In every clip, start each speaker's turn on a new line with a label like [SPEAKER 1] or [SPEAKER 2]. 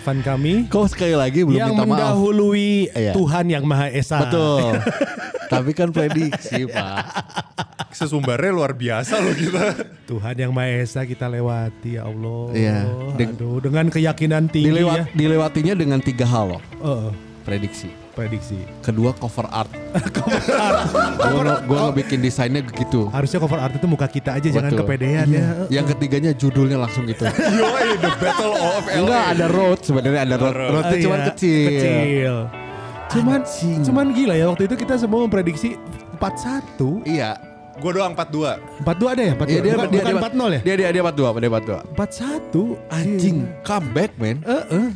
[SPEAKER 1] kehilafan kami
[SPEAKER 2] Kau sekali lagi belum
[SPEAKER 1] yang
[SPEAKER 2] minta maaf.
[SPEAKER 1] mendahului
[SPEAKER 2] Iya.
[SPEAKER 1] Tuhan yang Maha Esa.
[SPEAKER 2] Betul. Tapi kan prediksi pak.
[SPEAKER 3] Sesumbarnya luar biasa loh kita.
[SPEAKER 1] Tuhan yang Maha Esa kita lewati ya Allah.
[SPEAKER 2] Iya. Deng-
[SPEAKER 1] Aduh, dengan keyakinan tinggi
[SPEAKER 2] Dilewat,
[SPEAKER 1] ya.
[SPEAKER 2] Dilewatinya dengan tiga hal loh.
[SPEAKER 1] Oh,
[SPEAKER 2] Prediksi.
[SPEAKER 1] Prediksi.
[SPEAKER 2] Kedua cover art. Gue gue ngebikin desainnya begitu.
[SPEAKER 1] Harusnya cover art itu muka kita aja jangan
[SPEAKER 2] Betul.
[SPEAKER 1] kepedean
[SPEAKER 2] Iya.
[SPEAKER 1] ya.
[SPEAKER 2] Yang ketiganya judulnya langsung gitu.
[SPEAKER 3] Yoi, the battle of LA.
[SPEAKER 2] Enggak ada road sebenarnya ada road.
[SPEAKER 3] road.
[SPEAKER 2] Roadnya
[SPEAKER 1] Oh,
[SPEAKER 2] cuman
[SPEAKER 1] iya,
[SPEAKER 2] kecil.
[SPEAKER 1] Kecil. Cuman
[SPEAKER 2] Anjing.
[SPEAKER 1] cuman gila ya waktu itu kita semua memprediksi 41.
[SPEAKER 2] Iya.
[SPEAKER 3] Gue doang 42.
[SPEAKER 1] 42 ada ya? 42.
[SPEAKER 2] Iya dia
[SPEAKER 1] bukan,
[SPEAKER 2] dia
[SPEAKER 1] bukan
[SPEAKER 2] dia
[SPEAKER 1] 40 ya?
[SPEAKER 2] Dia dia dia 42, dia 42.
[SPEAKER 1] 41.
[SPEAKER 2] Anjing, comeback man.
[SPEAKER 1] Heeh.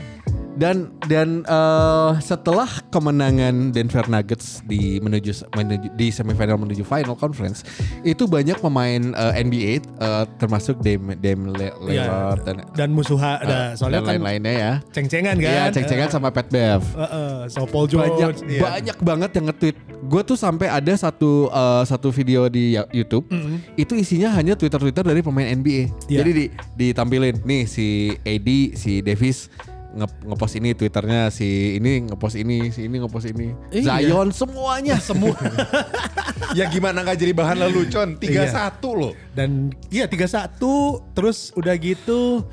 [SPEAKER 2] Dan dan eh, setelah kemenangan Denver Nuggets di menuju menuju di semifinal menuju final conference, itu banyak pemain eh, NBA eh, termasuk Dame Dame Le-
[SPEAKER 1] Iya.
[SPEAKER 2] Lillard dan
[SPEAKER 1] Dan musuh ada
[SPEAKER 2] eh,
[SPEAKER 1] soalnya
[SPEAKER 2] dan
[SPEAKER 1] kan
[SPEAKER 2] lain-lainnya ya.
[SPEAKER 1] ceng-cengan kan?
[SPEAKER 2] Iya, ceng-cengan sama Pat Bev.
[SPEAKER 1] Heeh, so Paul George.
[SPEAKER 2] banyak
[SPEAKER 1] iya.
[SPEAKER 2] banyak banget yang nge-tweet. Gue tuh sampai ada satu eh, satu video di ya- YouTube itu isinya hanya Twitter-Twitter dari pemain NBA.
[SPEAKER 1] Iya.
[SPEAKER 2] Jadi di, ditampilin nih si AD, si Davis nge ngepost ini Twitternya si ini ngepost ini si ini ngepost ini
[SPEAKER 1] Iya.
[SPEAKER 2] Zion semuanya semua
[SPEAKER 3] Ya gimana nggak jadi bahan lelucon? 3-1 loh.
[SPEAKER 1] Dan iya 31 terus udah gitu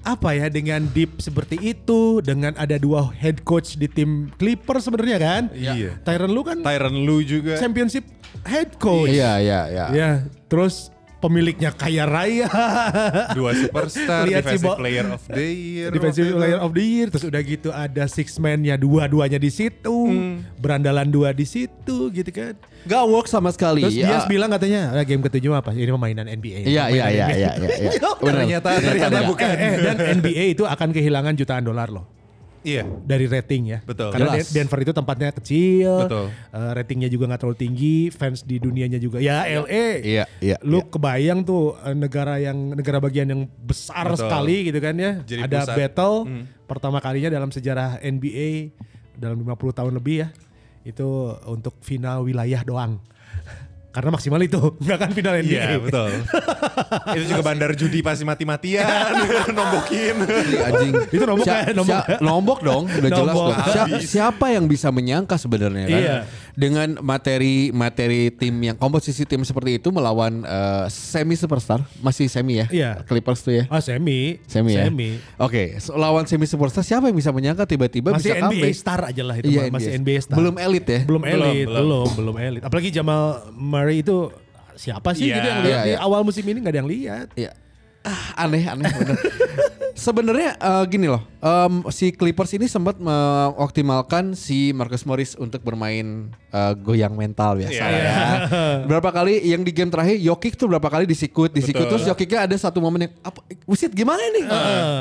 [SPEAKER 1] apa ya dengan deep seperti itu dengan ada dua head coach di tim Clippers sebenarnya kan?
[SPEAKER 3] Iya.
[SPEAKER 1] Tyron Lu kan
[SPEAKER 3] Tyron Lu juga.
[SPEAKER 1] championship head coach.
[SPEAKER 2] iya iya iya
[SPEAKER 1] Ya, terus pemiliknya kaya raya.
[SPEAKER 3] Dua superstar,
[SPEAKER 1] Lihat si
[SPEAKER 3] defensive
[SPEAKER 1] Bo-
[SPEAKER 3] player of the year.
[SPEAKER 1] Defensive
[SPEAKER 3] waktu.
[SPEAKER 1] Player of the Year terus udah gitu ada six man-nya dua-duanya di situ.
[SPEAKER 3] Hmm.
[SPEAKER 1] Berandalan dua di situ gitu kan.
[SPEAKER 2] Gak work sama sekali
[SPEAKER 1] Terus dia
[SPEAKER 2] Ya.
[SPEAKER 1] bilang katanya "Ah, game ketujuh apa? Ini permainan NBA.
[SPEAKER 2] Iya iya iya
[SPEAKER 1] NBA."
[SPEAKER 2] iya iya iya. Benar.
[SPEAKER 3] Ternyata ternyata bukan.
[SPEAKER 1] Eh, dan NBA itu akan kehilangan jutaan dolar loh
[SPEAKER 3] Iya.
[SPEAKER 1] dari rating ya.
[SPEAKER 3] Betul.
[SPEAKER 1] Karena
[SPEAKER 2] Jelas.
[SPEAKER 1] Den- Denver itu tempatnya kecil,
[SPEAKER 3] Betul.
[SPEAKER 1] eh, ratingnya juga nggak terlalu tinggi, fans di dunianya juga. Ya LA,
[SPEAKER 2] Iya iya.
[SPEAKER 1] lu
[SPEAKER 2] iya.
[SPEAKER 1] kebayang tuh eh, negara yang negara bagian yang besar
[SPEAKER 3] Betul.
[SPEAKER 1] sekali gitu kan ya.
[SPEAKER 3] Jadi
[SPEAKER 1] Ada
[SPEAKER 3] pusat.
[SPEAKER 1] battle
[SPEAKER 3] Hmm.
[SPEAKER 1] pertama kalinya dalam sejarah NBA dalam 50 tahun lebih ya. Itu untuk final wilayah doang. Karena maksimal itu, nggak kan final NBA.
[SPEAKER 3] Iya betul. itu juga bandar judi pasti mati-matian, nombokin.
[SPEAKER 2] Iya, anjing.
[SPEAKER 1] Itu nombok
[SPEAKER 2] Sia-
[SPEAKER 1] kan? Nombok.
[SPEAKER 2] sia- nombok dong, udah jelas
[SPEAKER 1] Nombok.
[SPEAKER 2] dong. Sia-
[SPEAKER 3] Habis.
[SPEAKER 2] siapa yang bisa menyangka sebenarnya kan?
[SPEAKER 1] Iya.
[SPEAKER 2] Dengan materi materi tim yang komposisi tim seperti itu melawan eh, semi superstar, masih semi ya?
[SPEAKER 1] Iya.
[SPEAKER 2] Clippers tuh ya.
[SPEAKER 1] Ah semi,
[SPEAKER 2] Semi ya.
[SPEAKER 1] semi.
[SPEAKER 2] Oke, so- lawan semi superstar siapa yang bisa menyangka tiba-tiba
[SPEAKER 1] Masih
[SPEAKER 2] bisa
[SPEAKER 1] NBA
[SPEAKER 2] comeback?
[SPEAKER 1] star aja lah itu
[SPEAKER 2] Iya,
[SPEAKER 1] masih
[SPEAKER 2] NBA.
[SPEAKER 1] NBA star.
[SPEAKER 2] Belum elit ya?
[SPEAKER 1] belum elit,
[SPEAKER 3] belum.
[SPEAKER 1] belum, belum elit. Apalagi Jamal Murray itu siapa sih
[SPEAKER 3] Iya.
[SPEAKER 1] gitu yang lihat
[SPEAKER 2] Iya,
[SPEAKER 1] di
[SPEAKER 2] iya.
[SPEAKER 1] awal musim ini nggak ada yang lihat.
[SPEAKER 2] Iya. Ah, aneh aneh bener. Sebenarnya eh, gini loh, em, si Clippers ini sempat mengoptimalkan si Marcus Morris untuk bermain eh, goyang mental biasa
[SPEAKER 3] Iya.
[SPEAKER 2] ya. Berapa kali yang di game terakhir Jokic tuh berapa kali disikut, disikut
[SPEAKER 3] Betul.
[SPEAKER 2] terus Jokicnya ada satu momen yang apa Wisit gimana nih?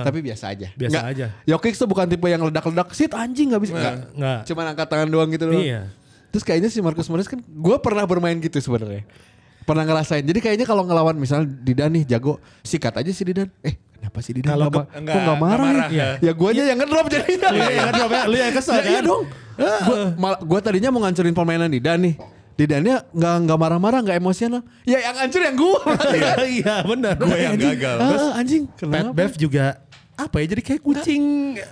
[SPEAKER 2] Tapi biasa aja.
[SPEAKER 1] Biasa aja.
[SPEAKER 2] Jokic tuh bukan tipe yang ledak-ledak, sit anjing nggak bisa. Nggak.
[SPEAKER 1] Nggak.
[SPEAKER 2] Cuman angkat tangan doang gitu doang.
[SPEAKER 1] Iya.
[SPEAKER 2] Terus kayaknya si Marcus Morris kan gue pernah bermain gitu sebenarnya. Pernah ngerasain. Jadi kayaknya kalau ngelawan misalnya Didan nih jago, sikat aja si Didan. Eh, kenapa si Didan
[SPEAKER 1] Kalau
[SPEAKER 3] enggak-
[SPEAKER 2] kok nggak marah,
[SPEAKER 3] nggak marah,
[SPEAKER 2] ya?
[SPEAKER 3] ya.
[SPEAKER 2] Ya guanya yang ngedrop jadinya.
[SPEAKER 1] Lu yang ngedrop ya, lu yang kesel
[SPEAKER 2] Ya, iya
[SPEAKER 1] kan?
[SPEAKER 2] dong. Gua, mal- gua tadinya mau ngancurin permainan Didan nih. Didannya nggak nggak marah-marah, nggak emosional. Ya yang hancur yang gua.
[SPEAKER 1] Iya benar.
[SPEAKER 3] Gue yang gagal.
[SPEAKER 2] Ah, anjing. Kenapa?
[SPEAKER 1] Bev juga apa ya jadi kayak kucing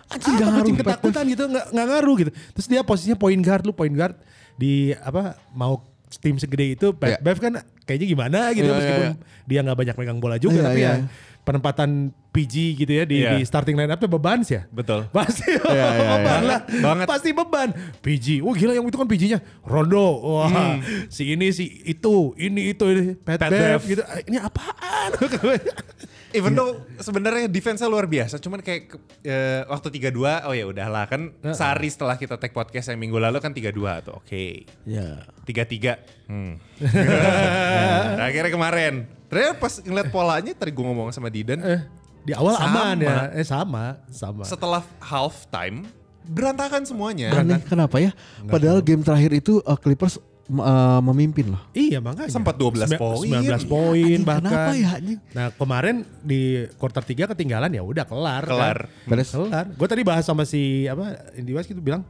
[SPEAKER 2] Anjing,
[SPEAKER 1] apa,
[SPEAKER 2] ngaruh,
[SPEAKER 1] kucing ketakutan gitu nggak nggak ngaruh gitu terus dia posisinya point guard lu point guard di apa mau tim segede itu Pat
[SPEAKER 2] Iya.
[SPEAKER 1] Bev kan kayaknya gimana gitu
[SPEAKER 2] Iya,
[SPEAKER 1] meskipun
[SPEAKER 2] iya,
[SPEAKER 1] dia nggak banyak megang bola juga
[SPEAKER 2] Iya,
[SPEAKER 1] tapi
[SPEAKER 2] iya.
[SPEAKER 1] ya penempatan PG gitu ya di,
[SPEAKER 3] Iya.
[SPEAKER 1] di starting line up tuh beban sih ya
[SPEAKER 3] Betul.
[SPEAKER 1] Pasti
[SPEAKER 2] Iya, iya,
[SPEAKER 1] beban
[SPEAKER 3] iya.
[SPEAKER 1] lah.
[SPEAKER 3] Banget.
[SPEAKER 1] Pasti beban. PG. Oh gila yang itu kan PG-nya. Rondo. Wah. Si ini si itu. Ini itu. Ini. Pat,
[SPEAKER 3] Pat
[SPEAKER 1] Bev,
[SPEAKER 3] Bev.
[SPEAKER 1] gitu. Ah, Ini apaan?
[SPEAKER 3] Even though sebenarnya defense-nya luar biasa, cuman kayak eh, waktu 3-2, oh ya udahlah kan sehari setelah kita take podcast yang minggu lalu kan 3-2 tuh. Oke.
[SPEAKER 2] Ya.
[SPEAKER 3] 3-3. Hmm. Nah, akhirnya kemarin. Ternyata pas ngeliat polanya tadi gue ngomong sama Didan,
[SPEAKER 1] Eh, di awal
[SPEAKER 3] Sama.
[SPEAKER 1] aman ya. Eh sama. Sama.
[SPEAKER 3] setelah half time berantakan semuanya.
[SPEAKER 2] Aneh kenapa ya? Padahal game terakhir itu uh, Clippers uh, memimpin loh.
[SPEAKER 1] Iya makanya.
[SPEAKER 3] Sempat 12
[SPEAKER 1] Sembilan-
[SPEAKER 3] poin.
[SPEAKER 1] 19 poin
[SPEAKER 2] Anjing,
[SPEAKER 1] bahkan.
[SPEAKER 2] kenapa ya, anjing?
[SPEAKER 1] Nah kemarin di quarter 3 ketinggalan ya udah kelar.
[SPEAKER 3] Kelar.
[SPEAKER 1] Kan?
[SPEAKER 2] Beres.
[SPEAKER 1] Kelar. Gue tadi bahas sama si apa Indi West gitu bilang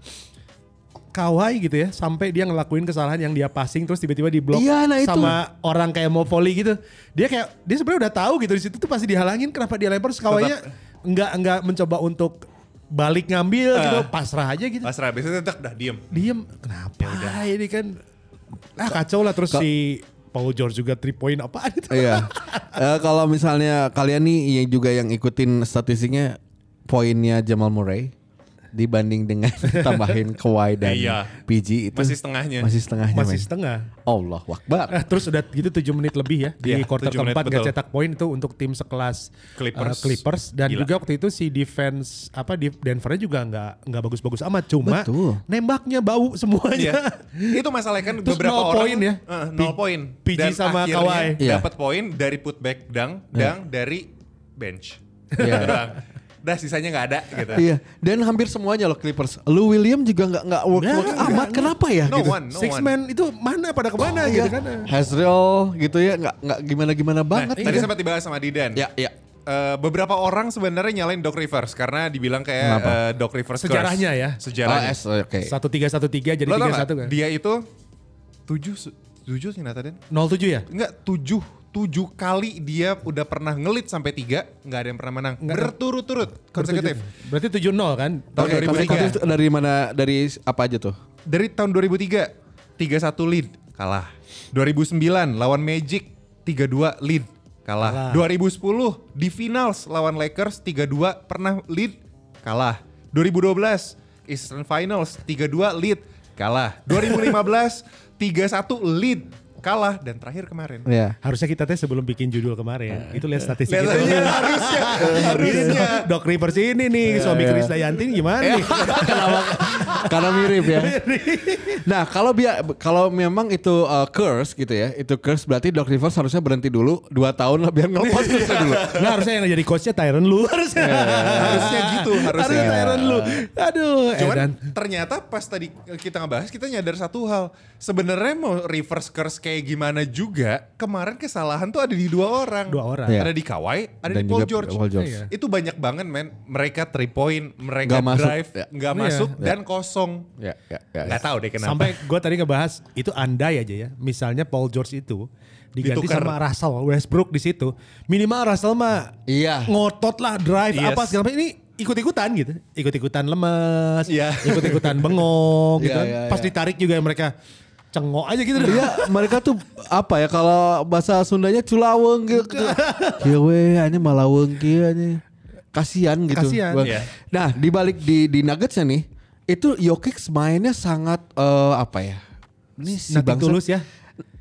[SPEAKER 1] Kawhi gitu ya sampai dia ngelakuin kesalahan yang dia passing terus tiba-tiba diblok
[SPEAKER 2] Iya, nah itu.
[SPEAKER 1] sama orang kayak mau volley gitu. Dia kayak dia sebenarnya udah tahu gitu di situ tuh pasti dihalangin kenapa dia lempar terus Kawhi-nya enggak enggak mencoba untuk balik ngambil gitu, pasrah aja gitu.
[SPEAKER 3] Pasrah biasanya tetap udah diem.
[SPEAKER 1] Diem, kenapa ini kan ah kacau lah terus si Paul George juga 3 point apa gitu.
[SPEAKER 2] Iya. Eh, kalau misalnya kalian nih yang juga yang ikutin statistiknya poinnya Jamal Murray dibanding dengan tambahin Kawhi dan
[SPEAKER 3] Iya.
[SPEAKER 2] PG itu
[SPEAKER 3] Masih setengahnya.
[SPEAKER 2] Masih setengahnya.
[SPEAKER 1] Masih
[SPEAKER 2] men.
[SPEAKER 1] setengah.
[SPEAKER 2] Allah Akbar.
[SPEAKER 1] Ah, terus udah gitu 7 menit lebih ya di
[SPEAKER 3] Iya,
[SPEAKER 1] quarter
[SPEAKER 3] 7 menit,
[SPEAKER 1] keempat gak
[SPEAKER 3] betul.
[SPEAKER 1] cetak poin itu untuk tim sekelas
[SPEAKER 3] Clippers.
[SPEAKER 1] uh, Clippers dan
[SPEAKER 3] Gila.
[SPEAKER 1] juga waktu itu si defense apa di Denver juga nggak nggak bagus-bagus amat cuma
[SPEAKER 2] Betul.
[SPEAKER 1] nembaknya bau semuanya.
[SPEAKER 3] Iya. Itu masalahnya kan
[SPEAKER 1] Terus
[SPEAKER 3] beberapa
[SPEAKER 1] nol
[SPEAKER 3] orang
[SPEAKER 1] poin ya?
[SPEAKER 3] Nol
[SPEAKER 1] P-
[SPEAKER 3] poin.
[SPEAKER 1] PG
[SPEAKER 3] Dan
[SPEAKER 1] sama Kawhi.
[SPEAKER 2] Iya.
[SPEAKER 3] Dapat poin dari putback dang, dang dari bench.
[SPEAKER 2] Iya.
[SPEAKER 3] Dah sisanya nggak ada gitu.
[SPEAKER 2] Iya, dan hampir semuanya loh Clippers. Lou William juga nggak nggak work work
[SPEAKER 1] Nggak,
[SPEAKER 2] amat.
[SPEAKER 1] nggak.
[SPEAKER 2] Kenapa ya?
[SPEAKER 3] No
[SPEAKER 2] gitu?
[SPEAKER 3] one, no
[SPEAKER 1] Six
[SPEAKER 3] one.
[SPEAKER 1] man itu mana pada ke mana
[SPEAKER 2] Iya.
[SPEAKER 1] gitu kan?
[SPEAKER 2] Hazrel gitu ya, nggak nggak gimana gimana
[SPEAKER 3] Nah,
[SPEAKER 2] banget.
[SPEAKER 3] tadi
[SPEAKER 2] gitu.
[SPEAKER 3] sempat dibahas sama Didan.
[SPEAKER 2] Ya, ya.
[SPEAKER 3] Eh, beberapa orang sebenarnya nyalain Doc Rivers karena dibilang kayak
[SPEAKER 2] Kenapa?
[SPEAKER 3] eh, Doc Rivers curse.
[SPEAKER 1] Sejarahnya ya?
[SPEAKER 3] Sejarahnya.
[SPEAKER 2] Oh.
[SPEAKER 1] Satu tiga satu tiga jadi tiga satu kan?
[SPEAKER 3] Dia itu tujuh tujuh sih Nata Den?
[SPEAKER 1] 07 ya?
[SPEAKER 3] Enggak, tujuh tujuh kali dia udah pernah ngelit sampai tiga, nggak ada yang pernah menang. Berturut-turut, konsekutif.
[SPEAKER 1] Berarti 7-0 kan?
[SPEAKER 3] Tahun
[SPEAKER 2] Oke,
[SPEAKER 3] 2003.
[SPEAKER 2] konsekutif dari mana? Dari apa aja tuh?
[SPEAKER 3] Dari tahun 2003, 3-1 lead, kalah. 2009 lawan Magic, 3-2 lead, kalah.
[SPEAKER 1] Kalah.
[SPEAKER 3] 2010 di finals lawan Lakers, 3-2 pernah lead, kalah. 2012 Eastern Finals, 3-2 lead, kalah. 2015 3-1 lead, kalah. Dan terakhir kemarin.
[SPEAKER 2] Ya.
[SPEAKER 1] Harusnya kita teh sebelum bikin judul kemarin itu lihat statistik
[SPEAKER 3] Lihat
[SPEAKER 1] itu.
[SPEAKER 3] harusnya, harusnya.
[SPEAKER 1] Doc Rivers ini nih, suami Chris Dayanti gimana nih?
[SPEAKER 2] Kenapa? Karena mirip ya. Nah, kalau biar kalau memang itu uh, curse gitu ya, itu curse berarti Doc Rivers harusnya berhenti dulu 2 tahun lah biar ngelepas curse dulu.
[SPEAKER 1] Nah harusnya yang jadi coachnya Tyron lu harusnya.
[SPEAKER 3] Harusnya gitu, harusnya.
[SPEAKER 1] Harusnya Tyron lu. Aduh.
[SPEAKER 3] Cuman
[SPEAKER 1] Edan.
[SPEAKER 3] ternyata pas tadi kita ngebahas kita nyadar satu hal. Sebenarnya mau reverse curse kayak gimana juga, kemarin kesalahan tuh ada di dua orang.
[SPEAKER 1] Dua orang.
[SPEAKER 2] Iya.
[SPEAKER 3] Ada di Kawhi, ada
[SPEAKER 2] Dan
[SPEAKER 3] di Paul George.
[SPEAKER 2] Paul George.
[SPEAKER 1] Iya.
[SPEAKER 3] Itu banyak banget men. Mereka three point, mereka
[SPEAKER 2] Nggak masuk,
[SPEAKER 3] drive,
[SPEAKER 2] ya.
[SPEAKER 3] nggak
[SPEAKER 1] Iya.
[SPEAKER 3] masuk
[SPEAKER 2] Ya.
[SPEAKER 3] dan kosong.
[SPEAKER 2] Ya, ya, ya.
[SPEAKER 3] Nggak tahu deh kenapa.
[SPEAKER 1] Sampai gue tadi ngebahas itu andai aja ya. Misalnya Paul George itu diganti
[SPEAKER 3] Ditukar.
[SPEAKER 1] sama Russell Westbrook di situ. Minimal Russell mah
[SPEAKER 2] Iya.
[SPEAKER 1] ngotot lah drive
[SPEAKER 3] Yes.
[SPEAKER 1] apa segala macam. Ini ikut-ikutan gitu. Ikut-ikutan lemes,
[SPEAKER 3] Iya.
[SPEAKER 1] ikut-ikutan bengong gitu.
[SPEAKER 2] Iya,
[SPEAKER 1] kan.
[SPEAKER 2] iya,
[SPEAKER 1] Pas ditarik juga mereka cengok aja gitu.
[SPEAKER 2] Iya, mereka tuh apa ya kalau bahasa Sundanya culaweng gitu. Kieu we ini malaweng kieu anjing. Kasihan gitu.
[SPEAKER 1] Kasihan.
[SPEAKER 3] Iya.
[SPEAKER 2] Nah, di balik di di Nuggetsnya nih, itu Jokic mainnya sangat eh, apa ya? Ini si
[SPEAKER 1] Nothing
[SPEAKER 2] bangsa-
[SPEAKER 1] tulus ya.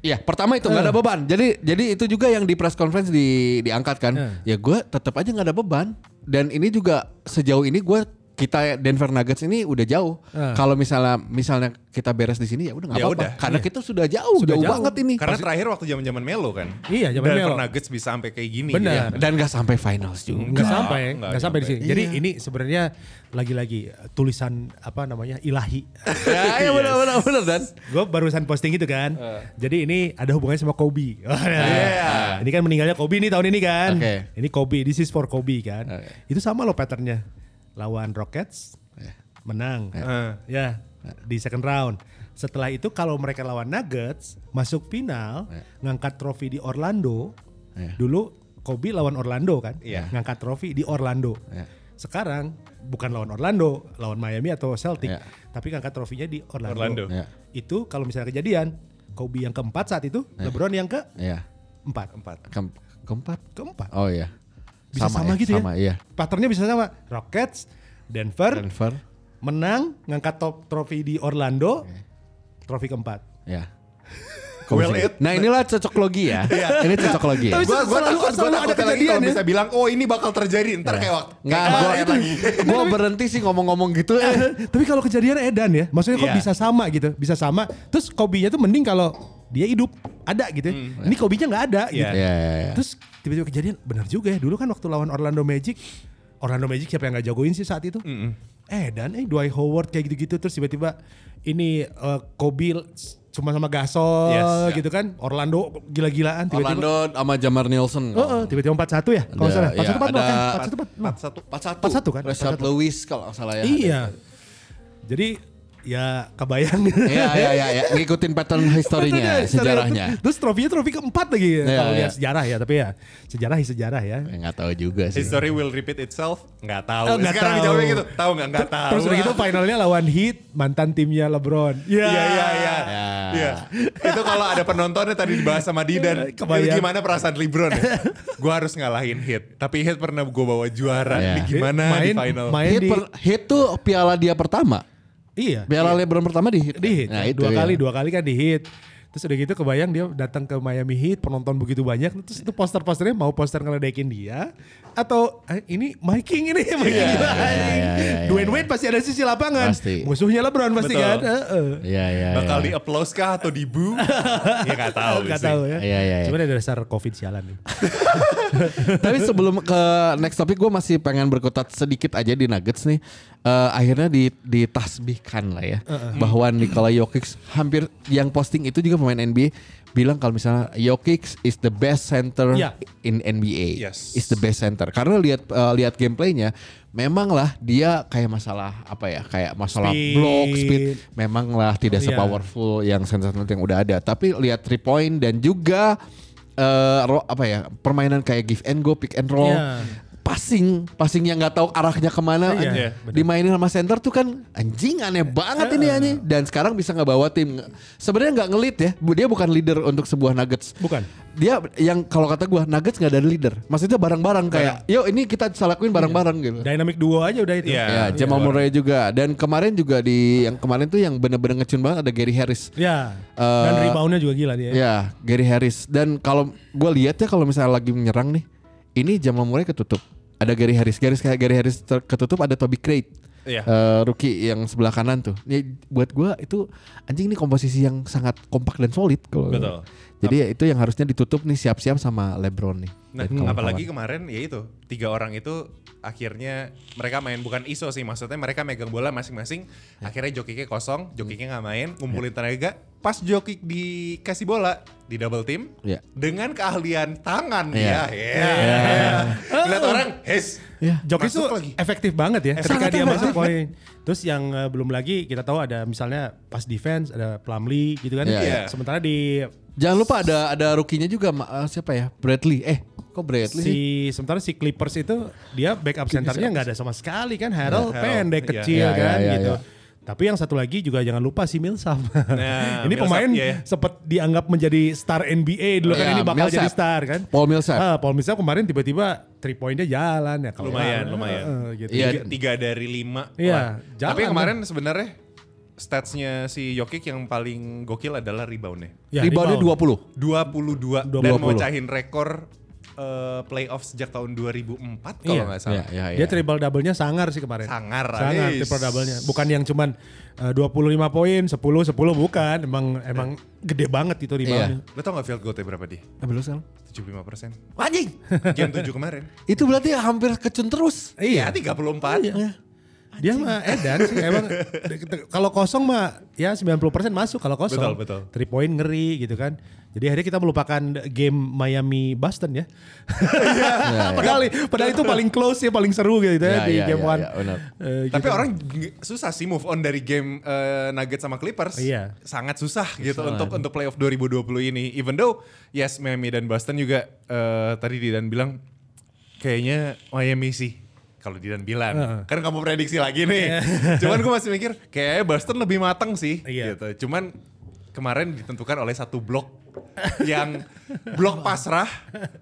[SPEAKER 2] Iya, pertama itu nggak ada
[SPEAKER 1] Eh.
[SPEAKER 2] beban. Jadi jadi itu juga yang di press conference di diangkat kan.
[SPEAKER 1] Eh.
[SPEAKER 2] Ya gue tetap aja nggak ada beban. Dan ini juga sejauh ini gue kita Denver Nuggets ini udah jauh.
[SPEAKER 1] Eh.
[SPEAKER 2] Kalau misalnya misalnya kita beres di sini ya udah nggak
[SPEAKER 3] Ya
[SPEAKER 2] apa-apa. Karena kita sudah jauh,
[SPEAKER 1] Sudah
[SPEAKER 2] jauh,
[SPEAKER 1] jauh.
[SPEAKER 2] banget ini.
[SPEAKER 3] Karena terakhir waktu zaman-zaman Melo kan.
[SPEAKER 1] Iya, zaman
[SPEAKER 3] Denver
[SPEAKER 1] Melo.
[SPEAKER 3] Nuggets bisa sampai kayak gini.
[SPEAKER 1] Benar.
[SPEAKER 3] gitu.
[SPEAKER 2] Dan nggak sampai finals juga.
[SPEAKER 1] Nggak
[SPEAKER 3] Enggak,
[SPEAKER 1] sampai,
[SPEAKER 3] enggak
[SPEAKER 1] nggak sampai di sini.
[SPEAKER 3] sampai.
[SPEAKER 1] Jadi
[SPEAKER 2] Iya.
[SPEAKER 1] ini sebenarnya lagi-lagi uh, tulisan apa namanya ilahi.
[SPEAKER 2] ya, ya benar benar benar dan.
[SPEAKER 1] Gue barusan posting itu kan. Jadi ini ada hubungannya sama Kobe.
[SPEAKER 3] Iya.
[SPEAKER 1] Ini kan meninggalnya Kobe nih tahun ini kan.
[SPEAKER 2] Oke.
[SPEAKER 1] Ini Kobe, this is for Kobe kan.
[SPEAKER 2] Oke.
[SPEAKER 1] Itu sama loh patternnya. Lawan Rockets menang.
[SPEAKER 3] Eh.
[SPEAKER 1] Ya di second round. Setelah itu kalau mereka lawan Nuggets masuk final, ngangkat trofi di Orlando.
[SPEAKER 2] Ya.
[SPEAKER 1] Dulu Kobe lawan Orlando kan,
[SPEAKER 3] Iya.
[SPEAKER 1] ngangkat trofi di Orlando.
[SPEAKER 2] Ya.
[SPEAKER 1] Sekarang bukan lawan Orlando, lawan Miami atau Celtic,
[SPEAKER 2] Ya.
[SPEAKER 1] tapi ngangkat trofinya di Orlando.
[SPEAKER 3] Orlando.
[SPEAKER 2] Ya.
[SPEAKER 1] Itu kalau misalnya kejadian, Kobe yang keempat saat itu, LeBron yang
[SPEAKER 2] Ya.
[SPEAKER 1] keempat.
[SPEAKER 3] Empat.
[SPEAKER 2] Ke- keempat.
[SPEAKER 1] Keempat.
[SPEAKER 2] Oh iya.
[SPEAKER 1] Bisa sama, gitu
[SPEAKER 2] sama,
[SPEAKER 1] ya?
[SPEAKER 2] iya.
[SPEAKER 1] Patternnya bisa sama. Rockets, Denver,
[SPEAKER 2] Denver.
[SPEAKER 1] menang, ngangkat top trofi di Orlando, trofi keempat.
[SPEAKER 2] Ya.
[SPEAKER 3] Well, it-
[SPEAKER 2] nah inilah cocok logi ya. ini cocok logi ya.
[SPEAKER 1] Tapi
[SPEAKER 3] Gue
[SPEAKER 1] selalu-
[SPEAKER 3] takut, gue
[SPEAKER 1] selalu ada kejadian
[SPEAKER 3] kalau
[SPEAKER 1] ya.
[SPEAKER 3] bisa bilang, oh ini bakal terjadi. Ntar kayak waktu.
[SPEAKER 2] Enggak, gua,
[SPEAKER 3] lagi.
[SPEAKER 2] gua berhenti sih ngomong-ngomong gitu. Eh.
[SPEAKER 1] Tapi kalau kejadian edan ya, maksudnya kok
[SPEAKER 3] Iya.
[SPEAKER 1] bisa sama gitu, bisa sama. Terus Kobe-nya tuh mending kalau dia hidup, ada gitu. ya. Ini Kobe-nya nggak ada
[SPEAKER 3] Iya.
[SPEAKER 1] gitu.
[SPEAKER 2] Ya, ya, ya.
[SPEAKER 1] Terus tiba-tiba kejadian, benar juga ya. Dulu kan waktu lawan Orlando Magic, Orlando Magic siapa yang nggak jagoin sih saat itu? Eh dan eh Dwight Howard kayak gitu-gitu terus tiba-tiba ini eh, Kobe cuma sama Gasol
[SPEAKER 3] Yes, ya.
[SPEAKER 1] gitu kan. Orlando gila-gilaan tiba-tiba.
[SPEAKER 2] Orlando sama Jamar Nielsen.
[SPEAKER 1] Oh, oh, tiba-tiba 4-1 ya kalau salah. 4-1
[SPEAKER 2] Ada-
[SPEAKER 1] empat
[SPEAKER 2] iya,
[SPEAKER 1] kan?
[SPEAKER 2] ada
[SPEAKER 1] 4-1 empat.
[SPEAKER 3] Empat satu.
[SPEAKER 2] 41.
[SPEAKER 1] 41 kan?
[SPEAKER 2] Rashad
[SPEAKER 1] 41.
[SPEAKER 2] Lewis kalau nggak salah ya.
[SPEAKER 1] Iya. Jadi ya kebayang.
[SPEAKER 2] Iya iya iya ya. ngikutin pattern historinya, sejarahnya.
[SPEAKER 1] Terus trofinya trofi keempat lagi
[SPEAKER 2] Iya,
[SPEAKER 1] kalau
[SPEAKER 2] iya.
[SPEAKER 1] lihat sejarah ya, tapi ya sejarah sejarah ya.
[SPEAKER 2] Ya, nggak tahu juga sih.
[SPEAKER 3] History will repeat itself? Nggak tahu.
[SPEAKER 1] Oh, nggak
[SPEAKER 3] Sekarang gitu. Tahu nggak? Nggak tahu.
[SPEAKER 1] Terus udah gitu finalnya lawan Heat, mantan timnya LeBron. Ya.
[SPEAKER 3] Iya iya iya.
[SPEAKER 2] Ya.
[SPEAKER 3] Iya. Itu kalau ada penontonnya tadi dibahas sama Didan.
[SPEAKER 1] Kebayang.
[SPEAKER 3] Gimana perasaan LeBron ya? gue harus ngalahin Heat. Tapi Heat pernah gue bawa juara.
[SPEAKER 2] Iya.
[SPEAKER 3] Ini gimana di
[SPEAKER 1] Main-
[SPEAKER 3] final?
[SPEAKER 1] main-
[SPEAKER 2] Hit,
[SPEAKER 1] di-
[SPEAKER 2] per- hit tuh piala dia pertama.
[SPEAKER 1] Iya.
[SPEAKER 2] Piala LeBron pertama di hit.
[SPEAKER 1] di hit
[SPEAKER 2] Nah,
[SPEAKER 1] kan?
[SPEAKER 2] itu
[SPEAKER 1] dua
[SPEAKER 2] ya.
[SPEAKER 1] kali dua kali kan di hit terus udah gitu kebayang dia datang ke Miami Heat penonton begitu banyak terus itu poster-posternya mau poster ngeledekin dia atau eh, ini My King ini My King
[SPEAKER 2] Iya,
[SPEAKER 1] gila,
[SPEAKER 2] iya,
[SPEAKER 1] anjing.
[SPEAKER 2] iya, iya, iya.
[SPEAKER 1] Dwayne Wade pasti ada sisi lapangan
[SPEAKER 2] Pasti.
[SPEAKER 1] musuhnya LeBron pasti
[SPEAKER 3] Betul.
[SPEAKER 1] kan Heeh.
[SPEAKER 2] Iya iya.
[SPEAKER 3] Bakal
[SPEAKER 2] iya.
[SPEAKER 3] di applause kah atau di boo? ya nggak tahu
[SPEAKER 1] Nggak
[SPEAKER 3] sih.
[SPEAKER 1] tahu ya
[SPEAKER 2] Iya, iya, iya.
[SPEAKER 1] cuman ada dasar covid sialan nih
[SPEAKER 2] Tapi sebelum ke next topic gue masih pengen berkutat sedikit aja di Nuggets nih. Eh, akhirnya di, ditasbihkan lah ya bahwa Nikola Jokic hampir yang posting itu juga pemain NBA bilang kalau misalnya Jokic is the best center
[SPEAKER 1] Ya.
[SPEAKER 2] in NBA.
[SPEAKER 3] Yes.
[SPEAKER 2] Is the best center. Karena lihat eh, lihat gameplaynya memang lah dia kayak masalah apa ya kayak masalah
[SPEAKER 1] Speed.
[SPEAKER 2] block speed memang lah tidak
[SPEAKER 1] Iya.
[SPEAKER 2] sepowerful yang center yang udah ada. Tapi lihat three point dan juga eh ro- apa ya permainan kayak give and go, pick and roll,
[SPEAKER 1] Iya.
[SPEAKER 2] Passing, passing yang nggak tahu arahnya
[SPEAKER 1] ke
[SPEAKER 2] mana,
[SPEAKER 1] Iya, iya,
[SPEAKER 2] dimainin sama center tuh kan anjing aneh banget ini anjing. Dan sekarang bisa ngebawa tim. Sebenarnya nggak ngelit ya, dia bukan leader untuk sebuah Nuggets.
[SPEAKER 1] bukan
[SPEAKER 2] Dia yang kalau kata gua Nuggets nggak ada leader, maksudnya bareng-bareng kayak, yuk ini kita bisa lakuin bareng-bareng gitu.
[SPEAKER 1] dynamic duo aja udah itu
[SPEAKER 3] Iya.
[SPEAKER 2] Ya, Jamal Murray juga. Dan kemarin juga di yang kemarin tuh yang bener-bener ngecun banget ada Gary Harris.
[SPEAKER 1] ya dan
[SPEAKER 2] Eh,
[SPEAKER 1] reboundnya juga gila dia
[SPEAKER 2] Ya, Gary Harris. Dan kalau gue lihat ya kalau misalnya lagi menyerang nih, ini Jamal Murray ketutup. Ada Gary Harris. Gary kayak Gary Harris ketutup ada Toby Craig.
[SPEAKER 3] Iya.
[SPEAKER 2] Eh, rookie yang sebelah kanan tuh. Ini buat gue itu anjing ini komposisi yang sangat kompak dan solid kalau.
[SPEAKER 3] Betul.
[SPEAKER 2] Jadi ya itu yang harusnya ditutup nih siap-siap sama LeBron nih.
[SPEAKER 3] Nah, apalagi kemarin ya itu tiga orang itu akhirnya mereka main bukan iso sih maksudnya mereka megang bola masing-masing akhirnya jokiknya kosong jokiknya nggak main ngumpulin tenaga pas jokik dikasih bola di double team
[SPEAKER 2] Iya.
[SPEAKER 3] dengan keahlian tangan
[SPEAKER 2] Iya.
[SPEAKER 3] dia ya lihat orang hes
[SPEAKER 2] Ya.
[SPEAKER 1] Jokic
[SPEAKER 3] Masuk
[SPEAKER 1] tuh
[SPEAKER 3] lagi.
[SPEAKER 1] efektif banget ya ketika
[SPEAKER 2] sangat
[SPEAKER 1] dia masuk poin. Terus yang eh, belum lagi kita tahu ada misalnya pas defense ada Plumlee gitu kan.
[SPEAKER 2] Iya,
[SPEAKER 3] iya.
[SPEAKER 1] Sementara di
[SPEAKER 2] Jangan lupa ada ada rookie-nya juga eh, siapa ya? Bradley. Eh, kok Bradley?
[SPEAKER 1] si sementara si Clippers itu dia backup centernya nggak ada sama sekali kan. Harold
[SPEAKER 3] Harold,
[SPEAKER 1] pendek
[SPEAKER 3] iya.
[SPEAKER 1] kecil
[SPEAKER 2] iya,
[SPEAKER 1] kan
[SPEAKER 2] iya,
[SPEAKER 1] gitu.
[SPEAKER 2] iya.
[SPEAKER 1] Tapi yang satu lagi juga jangan lupa si Millsap.
[SPEAKER 3] Nah,
[SPEAKER 1] ini
[SPEAKER 3] Millsap,
[SPEAKER 1] pemain
[SPEAKER 3] iya.
[SPEAKER 1] sempat dianggap menjadi star NBA dulu kan
[SPEAKER 2] Iya,
[SPEAKER 1] ini bakal
[SPEAKER 2] Millsap.
[SPEAKER 1] jadi star kan.
[SPEAKER 2] Paul Millsap.
[SPEAKER 1] Ah, Paul Millsap kemarin tiba-tiba three pointnya jalan ya. kalau
[SPEAKER 3] lumayan
[SPEAKER 1] nggak,
[SPEAKER 3] lumayan
[SPEAKER 1] eh, gitu.
[SPEAKER 2] Iya.
[SPEAKER 3] tiga, tiga dari lima
[SPEAKER 1] Iya, jalan
[SPEAKER 3] tapi kemarin sebenarnya statsnya si Jokic yang paling gokil adalah reboundnya
[SPEAKER 1] Ya,
[SPEAKER 2] Reboundnya
[SPEAKER 1] rebound.
[SPEAKER 3] 22
[SPEAKER 2] 20.
[SPEAKER 3] dan
[SPEAKER 2] 20.
[SPEAKER 3] mecahin rekor eh, playoff sejak tahun 2004 kalau
[SPEAKER 1] Iya.
[SPEAKER 3] nggak salah.
[SPEAKER 2] Iya, iya, iya.
[SPEAKER 1] Dia triple double-nya sangar sih kemarin.
[SPEAKER 3] Sangar,
[SPEAKER 1] Sangar
[SPEAKER 3] abis.
[SPEAKER 1] triple double-nya. Bukan yang cuman eh, 25 poin, 10 10 bukan. Emang emang gede banget itu reboundnya.
[SPEAKER 3] Lo tau gak field goalnya berapa dia?
[SPEAKER 2] Eh, belum sekarang.
[SPEAKER 3] 75 persen.
[SPEAKER 2] Anjing.
[SPEAKER 3] Game 7 kemarin.
[SPEAKER 2] Itu berarti hampir kecun terus.
[SPEAKER 3] Iya,
[SPEAKER 1] Iya.
[SPEAKER 3] 34.
[SPEAKER 1] Dia mah edan sih emang kalau kosong mah ya 90% masuk kalau kosong.
[SPEAKER 3] Betul, betul.
[SPEAKER 1] Three point ngeri gitu kan. Jadi akhirnya kita melupakan game Miami Boston ya. padahal padahal itu paling close ya, paling seru gitu ya,
[SPEAKER 2] Ya,
[SPEAKER 1] di
[SPEAKER 2] ya,
[SPEAKER 1] game
[SPEAKER 2] ya,
[SPEAKER 1] one.
[SPEAKER 2] ya, benar.
[SPEAKER 1] Eh,
[SPEAKER 3] Tapi
[SPEAKER 1] gitu.
[SPEAKER 3] orang susah sih move on dari game eh, Nuggets sama Clippers.
[SPEAKER 1] Iya.
[SPEAKER 3] Sangat susah gitu untuk untuk playoff 2020 ini. Even though yes Miami dan Boston juga eh, tadi Didan bilang kayaknya Miami sih. Kalau Didan bilang,
[SPEAKER 1] Heeh.
[SPEAKER 3] kan kamu prediksi lagi nih. Cuman gue masih mikir kayak Boston lebih matang sih
[SPEAKER 1] Iya.
[SPEAKER 3] gitu. Cuman kemarin ditentukan oleh satu blok yang blok pasrah,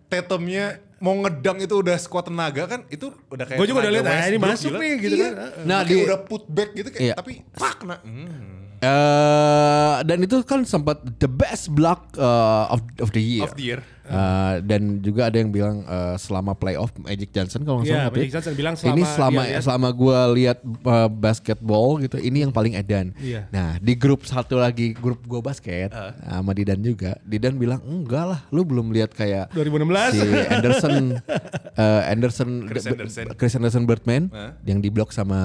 [SPEAKER 3] Tatumnya mau ngedang itu udah squad tenaga kan itu udah kayak
[SPEAKER 1] Gue juga udah lihat, ah, ini masuk
[SPEAKER 3] gila.
[SPEAKER 1] nih gitu
[SPEAKER 3] Iya.
[SPEAKER 1] kan.
[SPEAKER 2] Nah,
[SPEAKER 3] Kayak
[SPEAKER 2] di-
[SPEAKER 3] udah put back gitu kayak
[SPEAKER 2] Iya.
[SPEAKER 3] tapi pak nah. Hmm.
[SPEAKER 2] Eh dan itu kan sempat the best block uh, of of the year.
[SPEAKER 3] Of the year.
[SPEAKER 2] Uh, dan juga ada yang bilang uh, selama playoff Magic Johnson kalau nggak
[SPEAKER 1] Iya,
[SPEAKER 2] salah tapi
[SPEAKER 1] Magic Johnson bilang
[SPEAKER 2] ini
[SPEAKER 1] selama
[SPEAKER 2] selama
[SPEAKER 1] dia lihat-
[SPEAKER 2] selama gue lihat uh, basketball gitu ini yang paling edan.
[SPEAKER 1] Iya.
[SPEAKER 2] Nah di grup satu lagi grup gue basket sama Didan juga Didan bilang enggak lah lu belum lihat kayak
[SPEAKER 1] 2016.
[SPEAKER 2] si Anderson uh, Anderson
[SPEAKER 3] Chris Anderson.
[SPEAKER 2] Chris Anderson Birdman
[SPEAKER 3] Hah?
[SPEAKER 2] yang diblok sama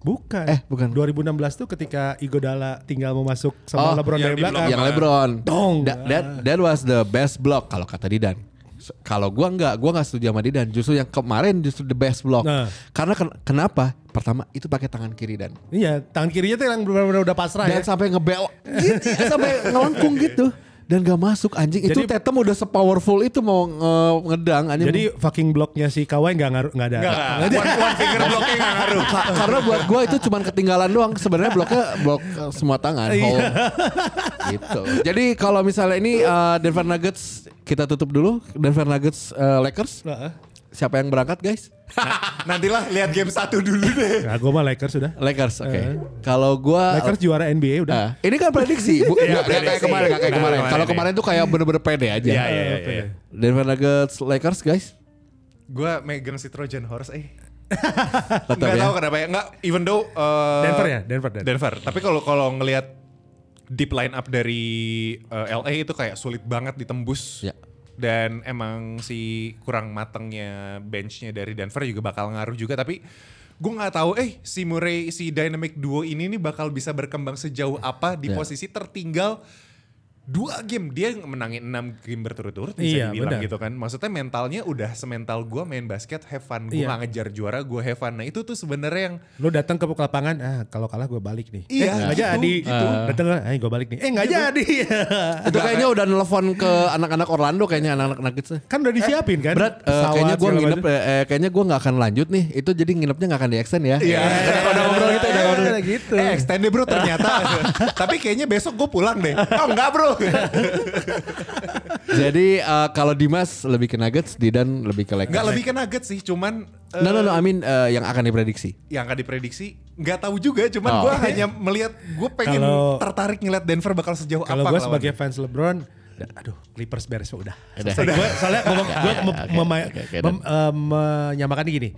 [SPEAKER 1] Bukan.
[SPEAKER 2] Eh, bukan.
[SPEAKER 1] 2016 tuh ketika Iguodala tinggal mau masuk sama
[SPEAKER 2] Oh,
[SPEAKER 1] LeBron
[SPEAKER 3] yang
[SPEAKER 1] dari belakang.
[SPEAKER 2] yang LeBron.
[SPEAKER 1] Dong.
[SPEAKER 2] That, that, that was the best block kalau kata Didan. S- Kalau gua nggak, gua nggak setuju sama Didan. Justru yang kemarin justru the best block.
[SPEAKER 1] Nah.
[SPEAKER 2] Karena ken- kenapa? pertama itu pakai tangan kiri dan
[SPEAKER 1] Iya, tangan kirinya tuh yang benar-benar udah pasrah
[SPEAKER 2] dan
[SPEAKER 1] ya.
[SPEAKER 2] sampai ngebel gitu sampai ngelengkung gitu dan gak masuk anjing itu
[SPEAKER 1] Jadi-
[SPEAKER 2] Tatum udah sepowerful itu mau nge- ngedang anjing
[SPEAKER 1] Jadi fucking blocknya si Kawhi nggak ngaruh nggak ada.
[SPEAKER 3] Enggak, enggak. One, one finger blocknya enggak ngaruh.
[SPEAKER 2] Ka- karena buat gua itu cuman ketinggalan doang sebenarnya bloknya blok eh, semua tangan whole. gitu jadi kalau misalnya ini eh, Denver Nuggets kita tutup dulu Denver Nuggets eh, Lakers
[SPEAKER 1] Heeh.
[SPEAKER 2] siapa yang berangkat guys
[SPEAKER 3] Nantilah lihat game satu dulu deh.
[SPEAKER 1] Nah, gue mah Lakers sudah.
[SPEAKER 2] Lakers oke kalau gua
[SPEAKER 1] Lakers juara NBA udah.
[SPEAKER 2] Nah, ini kan prediksi, bu,
[SPEAKER 3] Iya,
[SPEAKER 2] nggak nggak kayak
[SPEAKER 3] prediksi.
[SPEAKER 2] kemarin, nggak kayak
[SPEAKER 3] Nah, kemarin.
[SPEAKER 2] Kalau
[SPEAKER 3] ya.
[SPEAKER 2] kemarin tuh kayak bener-bener pede aja.
[SPEAKER 3] Iya, iya, iya, iya.
[SPEAKER 2] Denver Nuggets, Lakers, guys.
[SPEAKER 3] Gue megang si Trojan Horse eh.
[SPEAKER 2] Tetap
[SPEAKER 3] Enggak
[SPEAKER 2] ya.
[SPEAKER 3] tahu kenapa ya. Enggak even though uh,
[SPEAKER 1] Denver ya, Denver, Denver.
[SPEAKER 3] Denver. Tapi kalau kalau ngelihat deep line up dari uh, LA itu kayak sulit banget ditembus.
[SPEAKER 2] Ya.
[SPEAKER 3] Dan emang si kurang matangnya benchnya dari Denver juga bakal ngaruh juga. Tapi gue nggak tahu eh si Murray si dynamic duo ini nih bakal bisa berkembang sejauh apa di
[SPEAKER 2] Ya.
[SPEAKER 3] posisi tertinggal dua game dia menangin enam game berturut-turut bisa
[SPEAKER 1] Iya,
[SPEAKER 3] dibilang
[SPEAKER 1] benar.
[SPEAKER 3] gitu kan maksudnya mentalnya udah semental gue main basket have fun gue
[SPEAKER 1] Iya.
[SPEAKER 3] nggak ngejar juara gue have fun nah itu tuh sebenarnya yang
[SPEAKER 1] Lu datang ke lapangan, ah kalau kalah gue balik nih.
[SPEAKER 3] Iya,
[SPEAKER 1] eh, nggak
[SPEAKER 3] gitu,
[SPEAKER 1] jadi.
[SPEAKER 3] gitu.
[SPEAKER 1] Datang, eh gue balik nih. Eh nggak jadi.
[SPEAKER 2] Itu kayaknya udah nelfon ke anak-anak Orlando kayaknya anak-anak Nuggets.
[SPEAKER 1] kan udah disiapin kan.
[SPEAKER 2] Berat, eh,
[SPEAKER 1] Pesawat,
[SPEAKER 2] kayaknya gue nginep, eh, eh, kayaknya gue nggak akan lanjut nih. Itu jadi nginepnya nggak akan di extend ya.
[SPEAKER 3] Iya.
[SPEAKER 2] udah ngobrol.
[SPEAKER 1] Iya, gitu.
[SPEAKER 3] eh extend deh bro ternyata tapi kayaknya besok gue pulang deh oh enggak bro
[SPEAKER 2] Jadi eh, kalau Dimas lebih ke Nuggets, Didan lebih ke Lakers.
[SPEAKER 3] nggak lebih ke nugget sih cuman eh,
[SPEAKER 2] No no no, I mean eh, yang akan diprediksi.
[SPEAKER 3] yang akan diprediksi nggak tahu juga cuman
[SPEAKER 2] Oh.
[SPEAKER 3] gue hanya melihat gue pengen
[SPEAKER 1] Kalau-
[SPEAKER 3] tertarik ngeliat Denver bakal sejauh
[SPEAKER 1] Kalau
[SPEAKER 3] apa
[SPEAKER 1] gue
[SPEAKER 3] ngelawan.
[SPEAKER 1] sebagai fans LeBron, aduh Clippers beres udah.
[SPEAKER 2] Udah.
[SPEAKER 1] Gua, soalnya gue
[SPEAKER 2] Ya, ya,
[SPEAKER 1] mem- eh, menyamakan gini.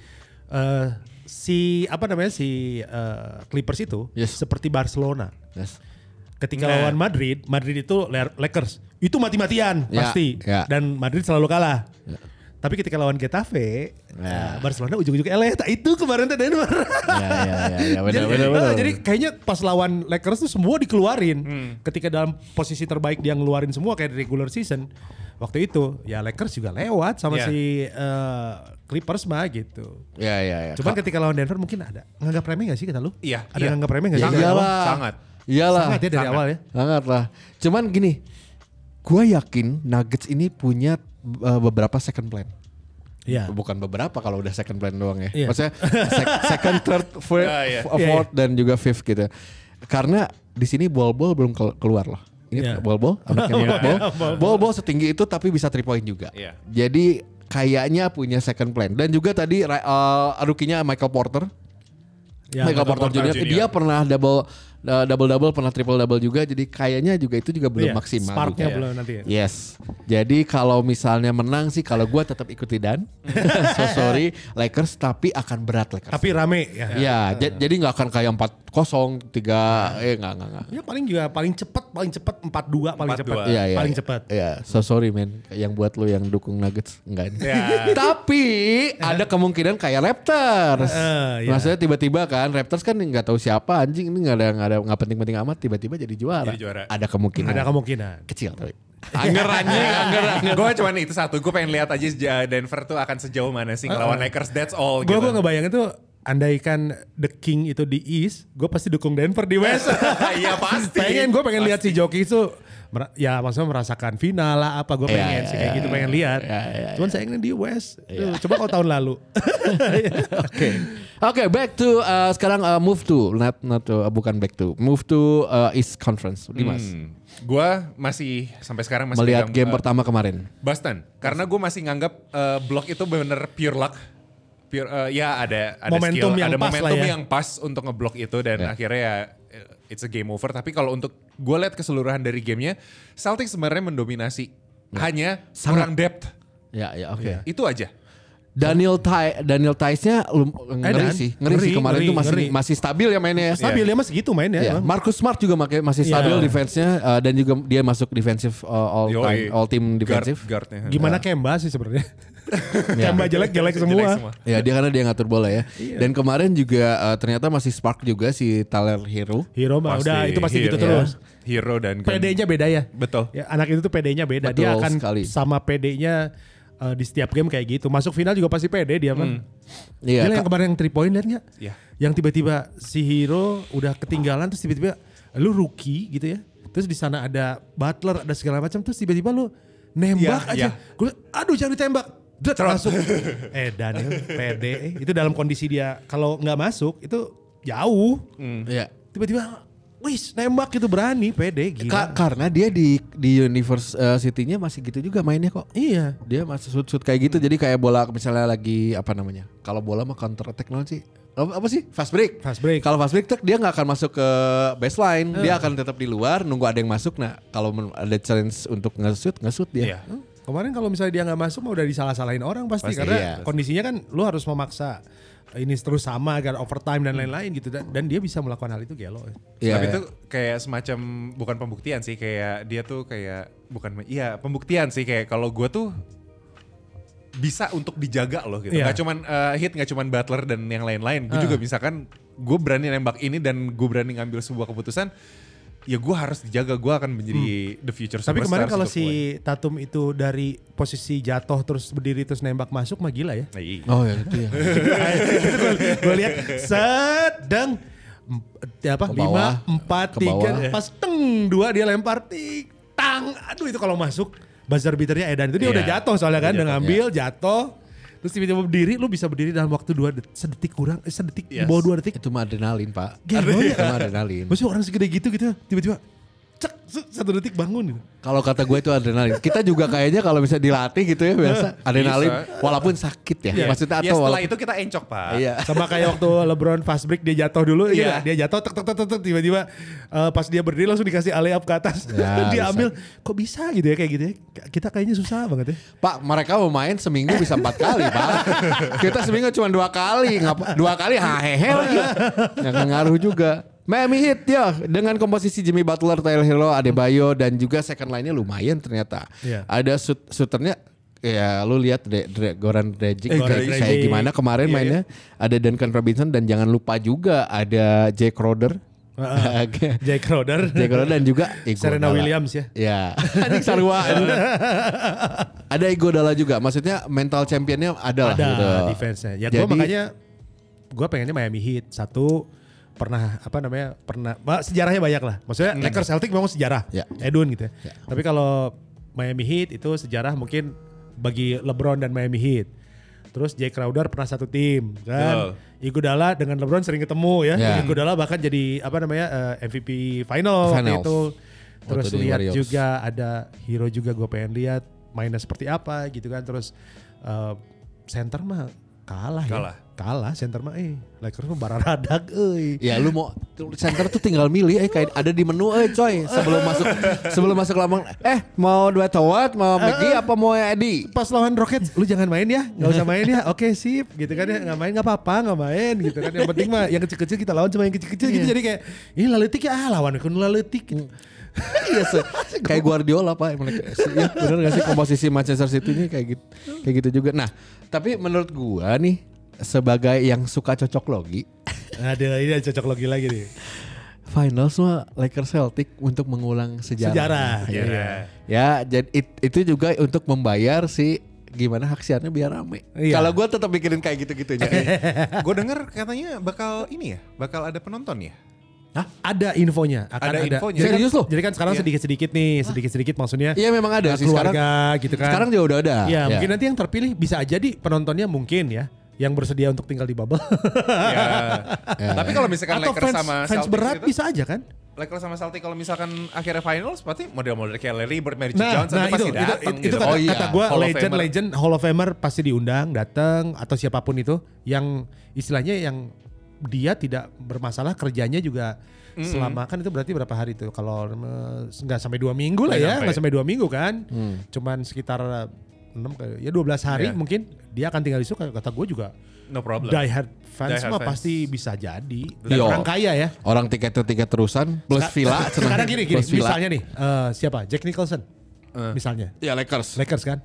[SPEAKER 1] Eh, si apa namanya si eh, Clippers itu
[SPEAKER 2] Yes.
[SPEAKER 1] seperti Barcelona.
[SPEAKER 2] Yes.
[SPEAKER 1] Ketika
[SPEAKER 3] Nah.
[SPEAKER 1] lawan Madrid, Madrid itu La- Lakers itu mati-matian
[SPEAKER 2] Ya,
[SPEAKER 1] pasti
[SPEAKER 2] ya.
[SPEAKER 1] dan Madrid selalu kalah. Tapi ketika lawan Getafe,
[SPEAKER 2] Ya.
[SPEAKER 1] eh, Barcelona ujung-ujung LA. Nah, itu kemarin tuh Denver.
[SPEAKER 2] Ya ya ya, ya benar
[SPEAKER 1] jadi,
[SPEAKER 2] benar benar.
[SPEAKER 1] jadi kayaknya pas lawan Lakers tuh semua dikeluarin.
[SPEAKER 2] Hmm.
[SPEAKER 1] Ketika dalam posisi terbaik dia ngeluarin semua kayak di regular season. Waktu itu ya Lakers juga lewat sama
[SPEAKER 3] Iya.
[SPEAKER 1] si eh, Clippers mah gitu.
[SPEAKER 2] Ya ya ya.
[SPEAKER 1] Cuman ketika lawan Denver mungkin ada nganggap remeh gak sih kata lu?
[SPEAKER 3] Iya,
[SPEAKER 1] Ada
[SPEAKER 3] iya.
[SPEAKER 1] nganggap remeh gak sih?
[SPEAKER 3] Sangat.
[SPEAKER 2] Iyalah.
[SPEAKER 3] Sangat.
[SPEAKER 2] Iyalah.
[SPEAKER 1] Sangat ya dari
[SPEAKER 3] Sangat.
[SPEAKER 1] awal ya.
[SPEAKER 2] Sangat lah. Cuman gini, gue yakin Nuggets ini punya uh, beberapa second plan.
[SPEAKER 1] Iya.
[SPEAKER 2] Bukan beberapa kalau udah second plan doang ya.
[SPEAKER 1] Iya.
[SPEAKER 2] Maksudnya sec- second, third, fourth,
[SPEAKER 3] Ya, ya.
[SPEAKER 2] f-
[SPEAKER 1] Iya,
[SPEAKER 2] fourth dan juga fifth gitu. Karena di sini ball-ball belum kel- keluar loh.
[SPEAKER 1] Iya.
[SPEAKER 2] Ingat ball-ball? Anaknya
[SPEAKER 3] Iya,
[SPEAKER 2] ball-ball?
[SPEAKER 1] iya.
[SPEAKER 2] Ball-ball setinggi itu tapi bisa three point juga.
[SPEAKER 3] Iya.
[SPEAKER 2] Jadi kayaknya punya second plan. Dan juga tadi uh, rookie-nya Michael Porter.
[SPEAKER 1] Ya,
[SPEAKER 2] Michael Porter,
[SPEAKER 3] Porter
[SPEAKER 2] Jr.
[SPEAKER 3] Jr.
[SPEAKER 2] dia pernah double double double pernah triple double juga jadi kayaknya juga itu juga belum
[SPEAKER 1] Iya,
[SPEAKER 2] maksimal
[SPEAKER 1] Sparknya
[SPEAKER 2] juga.
[SPEAKER 1] belum nanti ya.
[SPEAKER 2] Yes. Jadi kalau misalnya menang sih kalau gua tetap ikuti Dan. so sorry Lakers tapi akan berat Lakers.
[SPEAKER 1] Tapi rame ya.
[SPEAKER 2] ya, ja- jadi nggak akan kayak 4-0, 3 eh enggak enggak enggak.
[SPEAKER 1] Ya paling juga paling cepat, paling cepat 4-2 paling
[SPEAKER 3] 4-2.
[SPEAKER 1] cepat.
[SPEAKER 2] Iya, iya.
[SPEAKER 1] Paling cepat.
[SPEAKER 2] Iya, so sorry men. Yang buat lu yang dukung Nuggets enggak nih.
[SPEAKER 3] Ya.
[SPEAKER 2] Tapi ada kemungkinan kayak Raptors.
[SPEAKER 1] Eh, iya.
[SPEAKER 2] Maksudnya tiba-tiba kan Raptors kan nggak tahu siapa anjing ini nggak ada nggak ada nggak penting-penting amat tiba-tiba jadi juara.
[SPEAKER 3] Jadi juara.
[SPEAKER 2] Ada kemungkinan.
[SPEAKER 1] Ada kemungkinan.
[SPEAKER 2] kecil tapi.
[SPEAKER 3] Anger anjing, anger, anger. Gue cuman itu satu, gue pengen lihat aja ja- Denver tuh akan sejauh mana sih ngelawan Lakers, that's all
[SPEAKER 1] Gue
[SPEAKER 3] gitu.
[SPEAKER 1] gue ngebayangin tuh andaikan The King itu di East, gue pasti dukung Denver di West.
[SPEAKER 3] Iya pasti.
[SPEAKER 1] pengen gue pengen lihat si Jokic itu ya maksudnya merasakan final lah apa gue
[SPEAKER 2] Iya,
[SPEAKER 1] pengen
[SPEAKER 2] iya,
[SPEAKER 1] sih kayak
[SPEAKER 2] iya,
[SPEAKER 1] gitu pengen lihat.
[SPEAKER 2] iya, iya,
[SPEAKER 1] Cuman sayangnya di West. Tuh, coba kalau tahun lalu.
[SPEAKER 2] Oke. Oke, back to uh, sekarang uh, move to not not to, uh, bukan back to move to uh, East Conference. Dimas.
[SPEAKER 3] Hmm. Gue masih sampai sekarang masih
[SPEAKER 2] Melihat game
[SPEAKER 3] eh,
[SPEAKER 2] pertama kemarin.
[SPEAKER 3] Boston, karena gue masih nganggap eh, blok itu bener pure luck. Pure, eh, ya ada ada
[SPEAKER 1] Momentum
[SPEAKER 3] skill,
[SPEAKER 1] yang
[SPEAKER 3] ada
[SPEAKER 1] pas
[SPEAKER 3] momentum
[SPEAKER 1] lah ya.
[SPEAKER 3] yang pas untuk ngeblok itu dan
[SPEAKER 2] Ya.
[SPEAKER 3] akhirnya ya it's a game over. Tapi kalau untuk gue lihat keseluruhan dari gamenya, Celtics sebenarnya mendominasi. Hanya kurang depth.
[SPEAKER 2] Ya, ya, oke.
[SPEAKER 1] Iya.
[SPEAKER 3] Itu aja.
[SPEAKER 2] Daniel Tai Daniel Tice-nya lum- ngeri sih. Ngeri, sih
[SPEAKER 1] ngeri,
[SPEAKER 2] kemarin
[SPEAKER 1] ngeri,
[SPEAKER 2] tuh masih
[SPEAKER 1] ngeri.
[SPEAKER 2] masih stabil ya mainnya ya.
[SPEAKER 1] Stabil ya masih gitu main ya.
[SPEAKER 2] Ya. Marcus Smart juga masih stabil
[SPEAKER 1] Iya.
[SPEAKER 2] defense-nya uh, dan juga dia masuk defensive uh, all
[SPEAKER 3] Yoi.
[SPEAKER 2] time all team
[SPEAKER 3] Guard-
[SPEAKER 2] defensive.
[SPEAKER 3] guardnya.
[SPEAKER 1] Gimana Kemba sih sebenarnya?
[SPEAKER 2] Ya.
[SPEAKER 1] Kemba jelek-jelek semua.
[SPEAKER 3] Jelek semua.
[SPEAKER 2] Ya dia karena dia ngatur bola ya.
[SPEAKER 1] Iya.
[SPEAKER 2] Dan kemarin juga uh, ternyata masih spark juga si Tyler Hero.
[SPEAKER 1] Hero mah udah itu pasti gitu
[SPEAKER 3] hero,
[SPEAKER 1] terus.
[SPEAKER 3] Hero dan
[SPEAKER 1] PD-nya beda ya.
[SPEAKER 3] Betul.
[SPEAKER 1] Ya, anak itu tuh PD-nya beda.
[SPEAKER 2] Betul
[SPEAKER 1] Dia akan
[SPEAKER 2] sekali.
[SPEAKER 1] sama PD-nya eh, di setiap game kayak gitu. Masuk final juga pasti pede dia mah.
[SPEAKER 2] Iya,
[SPEAKER 1] Gila
[SPEAKER 2] Kak.
[SPEAKER 1] yang kemarin yang 3 point lihat nggak?
[SPEAKER 3] Iya.
[SPEAKER 1] Yang tiba-tiba si hero udah ketinggalan terus tiba-tiba lu rookie gitu ya. Terus di sana ada Butler ada segala macam terus tiba-tiba lu nembak
[SPEAKER 3] Iya,
[SPEAKER 1] aja.
[SPEAKER 3] iya.
[SPEAKER 1] Gue aduh jangan ditembak. Dret, masuk. eh Daniel pede eh. itu dalam kondisi dia kalau nggak masuk itu jauh.
[SPEAKER 2] Iya.
[SPEAKER 1] Tiba-tiba wis nembak gitu berani pede
[SPEAKER 2] Ka-
[SPEAKER 1] gila.
[SPEAKER 2] karena dia di di University-nya masih gitu juga mainnya kok.
[SPEAKER 1] iya.
[SPEAKER 2] Dia masih shoot shoot kayak gitu. Jadi kayak bola misalnya lagi apa namanya? Kalau bola mah counter attack sih. Apa, apa sih? Fast break.
[SPEAKER 1] Fast break.
[SPEAKER 2] Kalau fast break tuh dia nggak akan masuk ke baseline. Dia akan tetap di luar nunggu ada yang masuk. Nah, kalau ada challenge untuk nge-shoot, nge-shoot dia.
[SPEAKER 3] Iya.
[SPEAKER 1] Hmm, Kemarin kalau misalnya dia nggak masuk mah udah disalah-salahin orang pasti,
[SPEAKER 3] Pasti,
[SPEAKER 1] karena
[SPEAKER 2] iya.
[SPEAKER 1] kondisinya kan lu harus memaksa ini terus sama agar overtime dan lain-lain gitu dan, dan dia bisa melakukan hal itu gelo.
[SPEAKER 2] Iya,
[SPEAKER 3] Tapi
[SPEAKER 2] iya.
[SPEAKER 3] itu kayak semacam bukan pembuktian sih kayak dia tuh kayak bukan iya pembuktian sih kayak kalau gue tuh bisa untuk dijaga loh gitu.
[SPEAKER 1] Iya.
[SPEAKER 3] Gak cuman eh, hit gak cuman Butler dan yang lain-lain. Gue juga misalkan gue berani nembak ini dan gue berani ngambil sebuah keputusan ya gue harus dijaga gue akan menjadi the future
[SPEAKER 1] Tapi kemarin kalau
[SPEAKER 3] untuk gue.
[SPEAKER 1] si Tatum itu dari posisi jatuh terus berdiri terus nembak masuk mah gila ya.
[SPEAKER 3] Iya.
[SPEAKER 2] Oh ya itu ya.
[SPEAKER 1] gue lihat sedang apa
[SPEAKER 2] Ke
[SPEAKER 1] lima
[SPEAKER 2] bawah.
[SPEAKER 1] empat
[SPEAKER 2] Ke
[SPEAKER 1] tiga
[SPEAKER 2] bawah.
[SPEAKER 1] pas teng dua dia lempar tik tang aduh itu kalau masuk buzzer beaternya Edan itu dia
[SPEAKER 3] Iya.
[SPEAKER 1] udah jatuh soalnya kan
[SPEAKER 3] Udah
[SPEAKER 1] ngambil jatuh terus tiba-tiba berdiri lu bisa berdiri dalam waktu dua det- sedetik kurang eh, sedetik di
[SPEAKER 3] Yes.
[SPEAKER 1] bawah dua detik
[SPEAKER 2] itu mah adrenalin, Pak.
[SPEAKER 1] Gelo ya.
[SPEAKER 2] Itu mah adrenalin.
[SPEAKER 1] maksudnya orang segede gitu gitu tiba-tiba cek satu detik bangun gitu.
[SPEAKER 2] Kalau kata gue itu adrenalin. Kita juga kayaknya kalau bisa dilatih gitu ya biasa adrenalin walaupun sakit ya.
[SPEAKER 1] Iya.
[SPEAKER 2] Maksudnya
[SPEAKER 3] Ya
[SPEAKER 2] atau
[SPEAKER 3] setelah
[SPEAKER 2] walaupun-
[SPEAKER 3] itu kita encok pak.
[SPEAKER 2] Iya.
[SPEAKER 1] sama kayak waktu LeBron fast break dia jatuh dulu
[SPEAKER 3] Iya.
[SPEAKER 1] iya dia jatuh tek tek tek tek, tiba-tiba eh, pas dia berdiri langsung dikasih alley up ke atas
[SPEAKER 2] Ya,
[SPEAKER 1] dia
[SPEAKER 2] bisa.
[SPEAKER 1] ambil kok bisa gitu ya kayak gitu ya kita kayaknya susah banget ya
[SPEAKER 2] Pak, mereka mau main seminggu bisa empat kali, Pak. Kita seminggu cuma dua kali, ngapa dua kali hahehe lagi. Nggak ngaruh juga. Miami Heat ya dengan komposisi Jimmy Butler, Tyler Hero, Adebayo dan juga second line-nya lumayan ternyata.
[SPEAKER 1] Iya.
[SPEAKER 2] Ada shoot, shooternya ya lu lihat Dre, Dre, Goran Dragic
[SPEAKER 1] Eh,
[SPEAKER 2] kayak, kayak gimana kemarin
[SPEAKER 3] Iya,
[SPEAKER 2] mainnya. Ada Duncan Robinson dan jangan lupa juga ada Jake Crowder.
[SPEAKER 1] Jake Crowder
[SPEAKER 2] Jake Crowder dan juga
[SPEAKER 1] Serena
[SPEAKER 2] Iguodala.
[SPEAKER 1] Williams ya
[SPEAKER 2] Ya, ini sarua. ada Iguodala juga. Maksudnya mental championnya ada, lah
[SPEAKER 1] ada
[SPEAKER 2] gitu.
[SPEAKER 1] defense-nya ya gue makanya gue pengennya Miami Heat satu pernah apa namanya pernah bah, sejarahnya banyak lah maksudnya Lakers Celtic memang sejarah
[SPEAKER 2] Ya.
[SPEAKER 1] Edun gitu ya.
[SPEAKER 2] Ya.
[SPEAKER 1] tapi kalau Miami Heat itu sejarah mungkin bagi LeBron dan Miami Heat terus Jake Crowder pernah satu tim kan Iguodala dengan LeBron sering ketemu ya
[SPEAKER 2] Ya.
[SPEAKER 1] Iguodala bahkan jadi apa namanya eh, MVP final waktu
[SPEAKER 2] Finals.
[SPEAKER 1] itu terus
[SPEAKER 2] Waktu
[SPEAKER 1] lihat juga ada hero juga gue pengen lihat mainnya seperti apa gitu kan terus eh, center mah kalah,
[SPEAKER 3] Kalah.
[SPEAKER 1] ya. Kalah. Center mah eh Lakers mah bararadag euy.
[SPEAKER 2] Ya lu mau center tuh tinggal milih eh kayak ada di menu eh coy sebelum masuk sebelum masuk lambang eh mau dua towat mau McGee apa mau Eddie
[SPEAKER 1] pas lawan Rockets lu jangan main ya nggak usah main ya. Oke sip gitu kan ya. Nggak main nggak apa-apa nggak main gitu kan yang penting mah yang kecil-kecil kita lawan cuma yang kecil-kecil gitu. Jadi kayak ini laletik ya ah lawan kun laletik
[SPEAKER 2] Iya se- kayak Guardiola pak mereka ya, bener gak sih komposisi Manchester City ini kayak gitu kayak gitu juga. Nah tapi menurut gua nih sebagai yang suka cocok logi
[SPEAKER 1] ada ini ada cocok logi lagi nih
[SPEAKER 2] Finals mah Lakers Celtic untuk mengulang sejarah.
[SPEAKER 1] sejarah
[SPEAKER 3] Iya.
[SPEAKER 1] iya.
[SPEAKER 2] Ya jadi it- itu juga untuk membayar si gimana hak siarnya biar rame.
[SPEAKER 1] Iya.
[SPEAKER 2] Kalau gua tetap mikirin kayak gitu-gitunya.
[SPEAKER 3] Gue denger katanya bakal ini ya, bakal ada penonton ya.
[SPEAKER 1] Hah? Ada infonya, akan
[SPEAKER 3] Ada
[SPEAKER 1] ada.
[SPEAKER 3] infonya.
[SPEAKER 1] Jadi kan,
[SPEAKER 2] Serius loh?
[SPEAKER 1] jadi kan sekarang
[SPEAKER 3] Iya.
[SPEAKER 1] sedikit-sedikit nih, sedikit-sedikit maksudnya.
[SPEAKER 2] Iya memang ada sih sekarang.
[SPEAKER 1] keluarga gitu kan.
[SPEAKER 2] Sekarang juga udah ada.
[SPEAKER 1] Ya, mungkin nanti yang terpilih bisa jadi penontonnya mungkin ya yang bersedia untuk tinggal di bubble.
[SPEAKER 3] ya. Tapi kalau misalkan
[SPEAKER 1] Atau
[SPEAKER 3] Lakers
[SPEAKER 1] fans,
[SPEAKER 3] sama
[SPEAKER 1] fans
[SPEAKER 3] Celtics
[SPEAKER 1] berat
[SPEAKER 3] gitu,
[SPEAKER 1] bisa aja kan?
[SPEAKER 3] Lakers sama Celtics kalau misalkan akhirnya finals, berarti model-model kayak Larry Bird, Magic
[SPEAKER 1] Nah,
[SPEAKER 3] Johnson
[SPEAKER 1] nah
[SPEAKER 3] itu pasti
[SPEAKER 1] itu, itu,
[SPEAKER 3] datang
[SPEAKER 1] itu,
[SPEAKER 3] gitu.
[SPEAKER 1] kata,
[SPEAKER 2] Oh iya,
[SPEAKER 1] kata gue legend, legend, Hall of Famer pasti diundang, datang atau siapa pun itu yang istilahnya yang dia tidak bermasalah kerjanya juga selama kan itu berarti berapa hari itu kalau eh, nggak sampai dua minggu lah ya nggak sampai dua minggu kan cuman sekitar enam kali ya 12 hari
[SPEAKER 3] Iya.
[SPEAKER 1] mungkin dia akan tinggal di situ kata gue juga
[SPEAKER 3] No problem.
[SPEAKER 1] die hard fans
[SPEAKER 3] Die hard
[SPEAKER 1] mah
[SPEAKER 3] fans.
[SPEAKER 1] pasti bisa jadi dan
[SPEAKER 2] Iya.
[SPEAKER 1] orang kaya ya
[SPEAKER 2] Orang tiket tiket terusan plus villa.
[SPEAKER 1] sekarang gini gini misalnya nih eh, siapa Jack Nicholson
[SPEAKER 3] Eh.
[SPEAKER 1] misalnya
[SPEAKER 2] Ya Lakers.
[SPEAKER 1] Lakers kan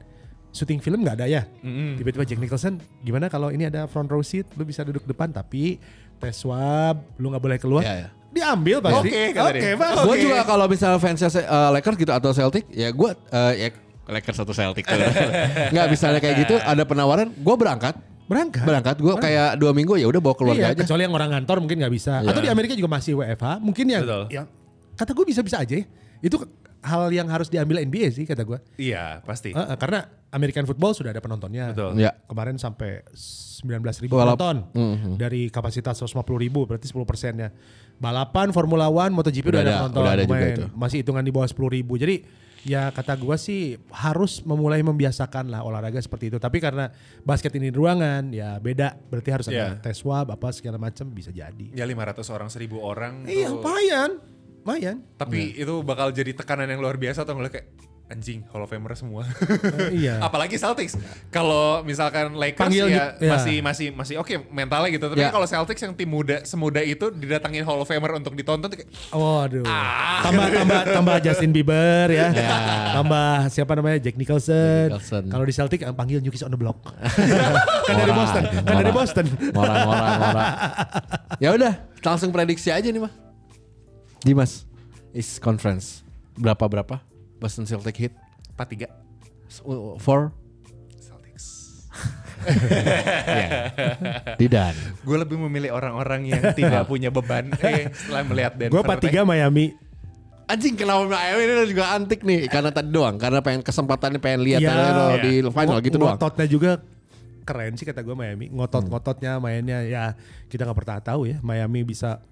[SPEAKER 1] syuting film nggak ada ya tiba-tiba Jack Nicholson gimana kalau ini ada front row seat lu bisa duduk depan tapi tes swab lu nggak boleh keluar
[SPEAKER 2] Ya, ya.
[SPEAKER 1] diambil pasti
[SPEAKER 3] Oke,
[SPEAKER 1] oke bang
[SPEAKER 2] Gue
[SPEAKER 1] oke.
[SPEAKER 2] juga kalau misalnya fansnya uh, Lakers gitu atau Celtic, ya gue uh, ya Lakers satu Celtic tuh. Nggak misalnya kayak gitu ada penawaran, gue berangkat.
[SPEAKER 1] Berangkat.
[SPEAKER 2] Berangkat, gue kayak dua minggu ya udah bawa keluarga
[SPEAKER 1] Iya,
[SPEAKER 2] aja.
[SPEAKER 1] kecuali yang orang kantor mungkin nggak bisa.
[SPEAKER 2] Iya.
[SPEAKER 1] Atau di Amerika juga masih WFH. Mungkin yang,
[SPEAKER 3] Betul.
[SPEAKER 1] yang kata gue bisa-bisa aja ya. Itu hal yang harus diambil NBA sih kata gue.
[SPEAKER 3] Iya, pasti.
[SPEAKER 1] Eh, eh, karena American football sudah ada penontonnya.
[SPEAKER 3] Betul.
[SPEAKER 2] Ya.
[SPEAKER 1] Kemarin sampai 19 ribu
[SPEAKER 2] Walap-
[SPEAKER 1] penonton dari kapasitas 150 ribu berarti 10 persennya. Balapan Formula One, MotoGP
[SPEAKER 2] Udah
[SPEAKER 1] udah, ada
[SPEAKER 2] ada,
[SPEAKER 1] penonton
[SPEAKER 2] udah ada juga itu.
[SPEAKER 1] Masih hitungan di bawah 10 ribu. Jadi ya kata gua sih harus memulai membiasakan lah olahraga seperti itu. Tapi karena basket ini di ruangan ya beda. Berarti harus ada
[SPEAKER 3] Iya.
[SPEAKER 1] tes swab apa segala macam bisa jadi.
[SPEAKER 3] Ya 500 orang 1000 orang.
[SPEAKER 1] Iya,
[SPEAKER 3] tuh.
[SPEAKER 1] lumayan. Lumayan.
[SPEAKER 3] Tapi itu bakal jadi tekanan yang luar biasa atau ngeliat kayak anjing Hall of Famer semua.
[SPEAKER 1] Eh, iya.
[SPEAKER 3] Apalagi Celtics. Kalau misalkan Lakers
[SPEAKER 1] Panggil
[SPEAKER 3] ya,
[SPEAKER 1] ju- ya.
[SPEAKER 3] masih masih masih oke mentalnya gitu. Tapi
[SPEAKER 2] Ya.
[SPEAKER 3] kalau Celtics yang tim muda semuda itu didatangin Hall of Famer untuk ditonton tuh kayak
[SPEAKER 1] Waduh.
[SPEAKER 3] Ah.
[SPEAKER 1] Tambah tambah tambah Justin Bieber ya. Tambah siapa namanya Jack Nicholson.
[SPEAKER 2] Nicholson.
[SPEAKER 1] Kalau di Celtic eh, panggil New Kids on the Block. kan dari Boston. Kan dari. Boston.
[SPEAKER 2] Ya udah, langsung prediksi aja nih mah. Dimas, is conference berapa berapa? Boston Celtic hit
[SPEAKER 3] 4-3
[SPEAKER 2] for
[SPEAKER 3] Celtics.
[SPEAKER 2] Didan.
[SPEAKER 3] Gue lebih memilih orang-orang yang tidak punya beban eh, setelah melihat Denver.
[SPEAKER 1] Gue 43 Miami.
[SPEAKER 2] Anjing kenapa Miami ini juga antik nih karena tadi doang karena pengen kesempatannya pengen lihat
[SPEAKER 1] Ya,
[SPEAKER 3] iya.
[SPEAKER 2] di final gitu doang.
[SPEAKER 1] Ngototnya juga keren sih kata gue Miami. Ngotot-ngototnya mainnya ya kita nggak pernah tahu ya Miami bisa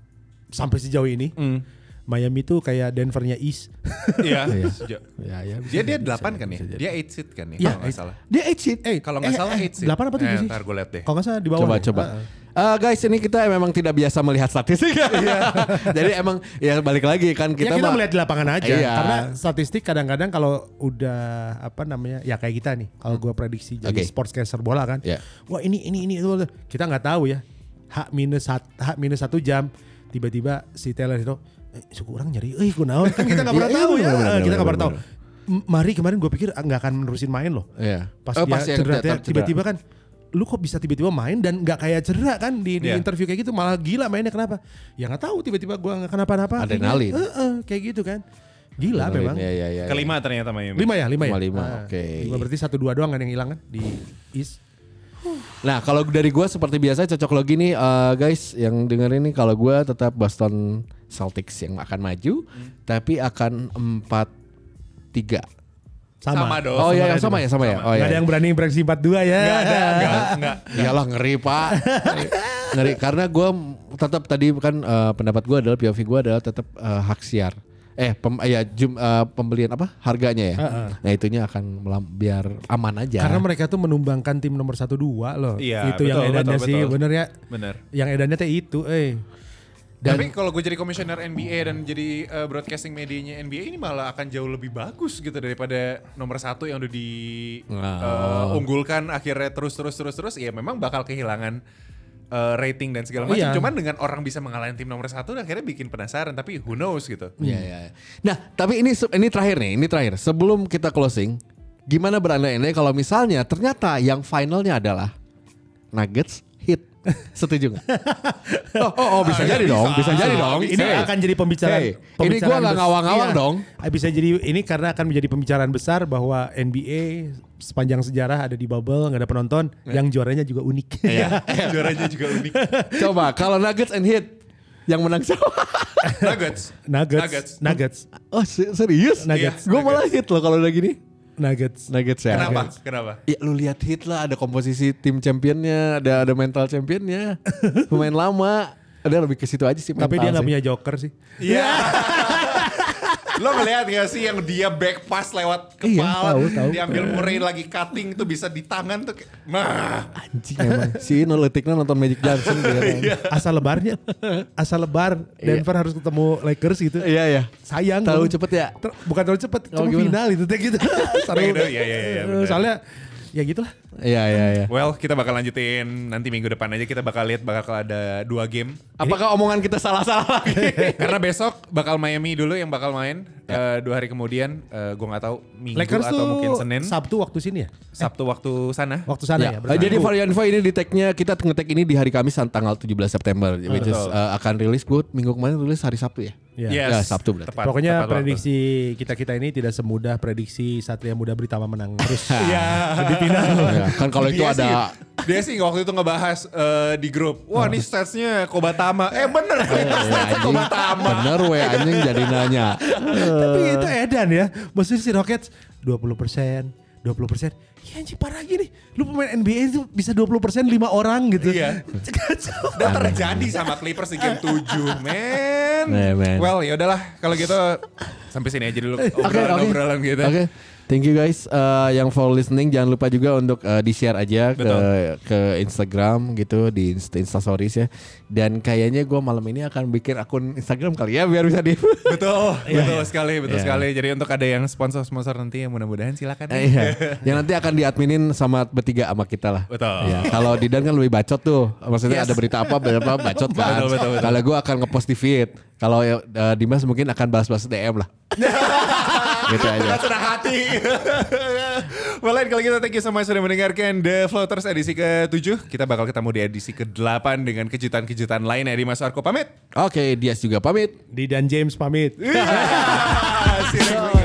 [SPEAKER 1] sampai sejauh ini.
[SPEAKER 3] Hmm.
[SPEAKER 1] Miami tuh kayak Denvernya East.
[SPEAKER 3] Iya.
[SPEAKER 2] Iya. Ya, ya, bisa
[SPEAKER 3] Dia dia
[SPEAKER 2] jadi,
[SPEAKER 3] 8
[SPEAKER 2] bisa
[SPEAKER 3] kan ya?
[SPEAKER 2] bisa.
[SPEAKER 3] Dia 8 seed kan ya?
[SPEAKER 1] Iya,
[SPEAKER 3] kalau nggak
[SPEAKER 1] eight.
[SPEAKER 3] salah.
[SPEAKER 2] Dia 8 seed.
[SPEAKER 1] Eh,
[SPEAKER 3] Kalau nggak
[SPEAKER 1] eh,
[SPEAKER 3] salah
[SPEAKER 1] eh,
[SPEAKER 3] 8 seed.
[SPEAKER 1] delapan apa tujuh
[SPEAKER 3] Eh,
[SPEAKER 1] sih?
[SPEAKER 3] Ntar gue liat deh.
[SPEAKER 1] Kalau nggak salah di bawah.
[SPEAKER 2] Coba
[SPEAKER 1] ya?
[SPEAKER 2] coba.
[SPEAKER 1] Ah.
[SPEAKER 2] Eh, guys ini kita memang tidak biasa melihat statistik. Jadi emang ya balik lagi kan
[SPEAKER 1] Kita
[SPEAKER 2] kita,
[SPEAKER 1] ya kita melihat di lapangan aja
[SPEAKER 2] Iya.
[SPEAKER 1] karena statistik kadang-kadang kalau udah apa namanya ya kayak kita nih kalau gua prediksi jadi
[SPEAKER 2] Oke.
[SPEAKER 1] sportscaster bola kan
[SPEAKER 2] Iya.
[SPEAKER 1] wah ini ini ini itu kita nggak tahu ya h minus h minus satu jam tiba-tiba si Taylor itu eh, suku orang nyari. Eh kunaon kan kita nggak pernah
[SPEAKER 2] Iya,
[SPEAKER 1] tahu ya. kita nggak pernah tahu. Mari kemarin gue pikir ah, nggak akan menerusin main loh.
[SPEAKER 2] Iya.
[SPEAKER 1] pas
[SPEAKER 2] Oh,
[SPEAKER 1] dia
[SPEAKER 2] pas yang
[SPEAKER 1] cedera, tiba-tiba kan lu kok bisa tiba-tiba main dan nggak kayak cedera kan di, di
[SPEAKER 3] Iya.
[SPEAKER 1] interview kayak gitu? Malah gila mainnya kenapa? Ya nggak tahu tiba-tiba gua nggak kenapa-napa.
[SPEAKER 2] Adrenalin.
[SPEAKER 1] Eh, eh, kayak gitu kan. Gila memang.
[SPEAKER 2] Iya iya iya.
[SPEAKER 3] Kelima ternyata Miami.
[SPEAKER 1] lima ya lima ya?
[SPEAKER 2] Lima, lima,
[SPEAKER 1] Ah,
[SPEAKER 2] oke.
[SPEAKER 1] lima berarti satu dua doang kan yang hilang kan di East
[SPEAKER 2] Nah kalau dari gue seperti biasa cocok logi nih eh, guys yang dengerin nih kalau gue tetap Boston Celtics yang akan maju tapi akan 4-3.
[SPEAKER 1] sama,
[SPEAKER 3] Sama dong.
[SPEAKER 2] Oh iya
[SPEAKER 1] kayak
[SPEAKER 2] yang sama ya sama ya. Oh
[SPEAKER 1] nggak
[SPEAKER 2] iya.
[SPEAKER 1] ada yang berani bereaksi 42 ya
[SPEAKER 3] Nggak ada, nggak, nggak.
[SPEAKER 2] Iyalah ngeri pak Ngeri Karena gue tetap tadi kan eh, pendapat gue adalah POV gue adalah tetap eh, hak siar Eh pem, ya jum, eh, pembelian apa harganya ya
[SPEAKER 1] Heeh.
[SPEAKER 2] Nah itunya akan melam- biar aman aja
[SPEAKER 1] karena mereka tuh menumbangkan tim nomor satu dua loh
[SPEAKER 3] Iya,
[SPEAKER 1] itu yang
[SPEAKER 3] betul,
[SPEAKER 1] edannya
[SPEAKER 3] betul,
[SPEAKER 1] sih
[SPEAKER 3] betul.
[SPEAKER 1] bener ya
[SPEAKER 3] Bener.
[SPEAKER 1] yang edannya teh itu eh
[SPEAKER 2] Dan-
[SPEAKER 3] Tapi kalau gue jadi komisioner NBA dan jadi eh, broadcasting medianya NBA ini malah akan jauh lebih bagus gitu daripada nomor satu yang udah diunggulkan akhirnya terus terus terus terus. Ya memang bakal kehilangan eh, rating dan segala macam.
[SPEAKER 1] Iya.
[SPEAKER 3] Cuman dengan orang bisa mengalahin tim nomor satu akhirnya bikin penasaran. Tapi who knows gitu.
[SPEAKER 2] Iya, iya. iya. Nah, tapi ini ini terakhir nih, ini terakhir. Sebelum kita closing, gimana berandai-andai kalau misalnya ternyata yang finalnya adalah Nuggets. Setuju nggak? oh, oh, oh, bisa
[SPEAKER 3] Ah,
[SPEAKER 2] jadi
[SPEAKER 3] bisa.
[SPEAKER 2] dong, bisa jadi
[SPEAKER 3] Ah,
[SPEAKER 2] dong.
[SPEAKER 1] ini
[SPEAKER 2] Hey.
[SPEAKER 1] akan jadi pembicaraan.
[SPEAKER 2] Hey, ini
[SPEAKER 1] pembicaraan
[SPEAKER 2] gua nggak
[SPEAKER 1] bes-
[SPEAKER 2] ngawang-ngawang
[SPEAKER 1] iya.
[SPEAKER 2] dong.
[SPEAKER 1] Ah, Bisa jadi ini karena akan menjadi pembicaraan besar bahwa NBA sepanjang sejarah ada di bubble nggak ada penonton, yang juaranya juga unik.
[SPEAKER 3] Iya. Juaranya juga unik.
[SPEAKER 2] Coba kalau Nuggets and hit yang menang siapa?
[SPEAKER 3] Nuggets.
[SPEAKER 1] Nuggets,
[SPEAKER 3] Nuggets.
[SPEAKER 1] Nuggets,
[SPEAKER 2] oh, se- serius?
[SPEAKER 1] Nuggets.
[SPEAKER 2] Gue malah hit loh kalau udah gini.
[SPEAKER 1] Nuggets.
[SPEAKER 2] Nuggets ya.
[SPEAKER 3] Kenapa? Kenapa?
[SPEAKER 2] Ya lu lihat hit lah ada komposisi tim championnya, ada ada mental championnya, pemain lama. Ada lebih ke situ aja sih.
[SPEAKER 1] Tapi dia nggak punya joker sih.
[SPEAKER 3] Iya. Lo ngeliat gak sih yang dia back pass lewat
[SPEAKER 2] Iya,
[SPEAKER 3] kepala,
[SPEAKER 2] tahu, tahu.
[SPEAKER 3] diambil Murray lagi cutting tuh bisa di tangan tuh kayak, nah.
[SPEAKER 2] Anjing emang. si Ino letiknya nonton Magic Johnson dia.
[SPEAKER 1] Asal lebarnya, asal lebar Denver harus ketemu Lakers gitu.
[SPEAKER 2] Iya iya.
[SPEAKER 1] Sayang
[SPEAKER 2] Tahu cepet ya.
[SPEAKER 1] Ter- bukan terlalu cepet,
[SPEAKER 2] Oh,
[SPEAKER 1] cuma
[SPEAKER 2] gimana?
[SPEAKER 1] final itu gitu.
[SPEAKER 3] Iya, iya, iya, iya.
[SPEAKER 1] Soalnya ya gitulah.
[SPEAKER 2] Iya iya iya.
[SPEAKER 3] Well, kita bakal lanjutin nanti minggu depan aja kita bakal lihat bakal ada dua game.
[SPEAKER 2] Apakah omongan kita salah-salah lagi?
[SPEAKER 3] Karena besok bakal Miami dulu yang bakal main. Eh, dua hari kemudian, eh, gue nggak tahu minggu
[SPEAKER 1] Lakers
[SPEAKER 3] atau mungkin Senin.
[SPEAKER 1] Sabtu waktu sini ya?
[SPEAKER 3] Sabtu waktu sana.
[SPEAKER 1] Waktu sana ya?
[SPEAKER 2] Ya, eh, jadi for info ini di tag-nya kita nge-tag ini di hari Kamis tanggal 17 September which is uh, akan rilis gue minggu kemarin rilis hari Sabtu ya.
[SPEAKER 1] Ya.
[SPEAKER 3] Yes.
[SPEAKER 2] Ya, Sabtu berarti.
[SPEAKER 3] Tepat,
[SPEAKER 1] Pokoknya
[SPEAKER 3] tepat
[SPEAKER 1] prediksi kita-kita ini tidak semudah prediksi Satria Muda Britama menang terus
[SPEAKER 3] Iya.
[SPEAKER 1] di final.
[SPEAKER 2] Ya, kan kalau itu ada
[SPEAKER 3] dia sih waktu itu ngebahas eh, di grup. Wah, ini statsnya Kobatama. Eh bener,
[SPEAKER 2] Eh,
[SPEAKER 3] statsnya
[SPEAKER 2] anjing,
[SPEAKER 3] Kobatama.
[SPEAKER 2] bener we anjing jadi nanya.
[SPEAKER 1] Tapi itu edan ya. Maksudnya si Rockets 20 persen, 20 persen. Ya anjing parah gini. Lu pemain NBA itu bisa 20 persen 5 orang gitu.
[SPEAKER 3] Iya. Dan terjadi sama Clippers di game 7, men. Well, ya udahlah kalau gitu sampai sini aja dulu
[SPEAKER 2] Oke,
[SPEAKER 3] obrolan,
[SPEAKER 2] oke. Thank you guys uh, yang for listening. Jangan lupa juga untuk uh, di-share aja ke
[SPEAKER 3] Betul.
[SPEAKER 2] ke Instagram gitu di Insta, Insta Stories ya. Dan kayaknya gua malam ini akan bikin akun Instagram kali ya biar bisa di
[SPEAKER 3] Betul, betul sekali, betul
[SPEAKER 2] Iya.
[SPEAKER 3] sekali. Jadi untuk ada yang sponsor-sponsor nanti ya mudah-mudahan silakan.
[SPEAKER 2] Eh, iya. Yang nanti akan diadminin sama bertiga sama kita lah.
[SPEAKER 3] Betul.
[SPEAKER 2] Iya. Kalau Didan kan lebih bacot tuh. Maksudnya
[SPEAKER 3] Yes.
[SPEAKER 2] ada berita apa berapa bacot kan.
[SPEAKER 3] Betul, betul, betul.
[SPEAKER 2] Kalau gue akan ngepost di feed. Kalau uh, Dimas mungkin akan balas-balas DM lah. gitu aja.
[SPEAKER 3] Sudah hati. well, kalau gitu thank you so much sudah mendengarkan The Floaters edisi ke-7. Kita bakal ketemu di edisi ke-8 dengan kejutan-kejutan lainnya di Mas Arko pamit.
[SPEAKER 2] Oke, Dias juga pamit.
[SPEAKER 1] Di dan James pamit.
[SPEAKER 3] See you next week.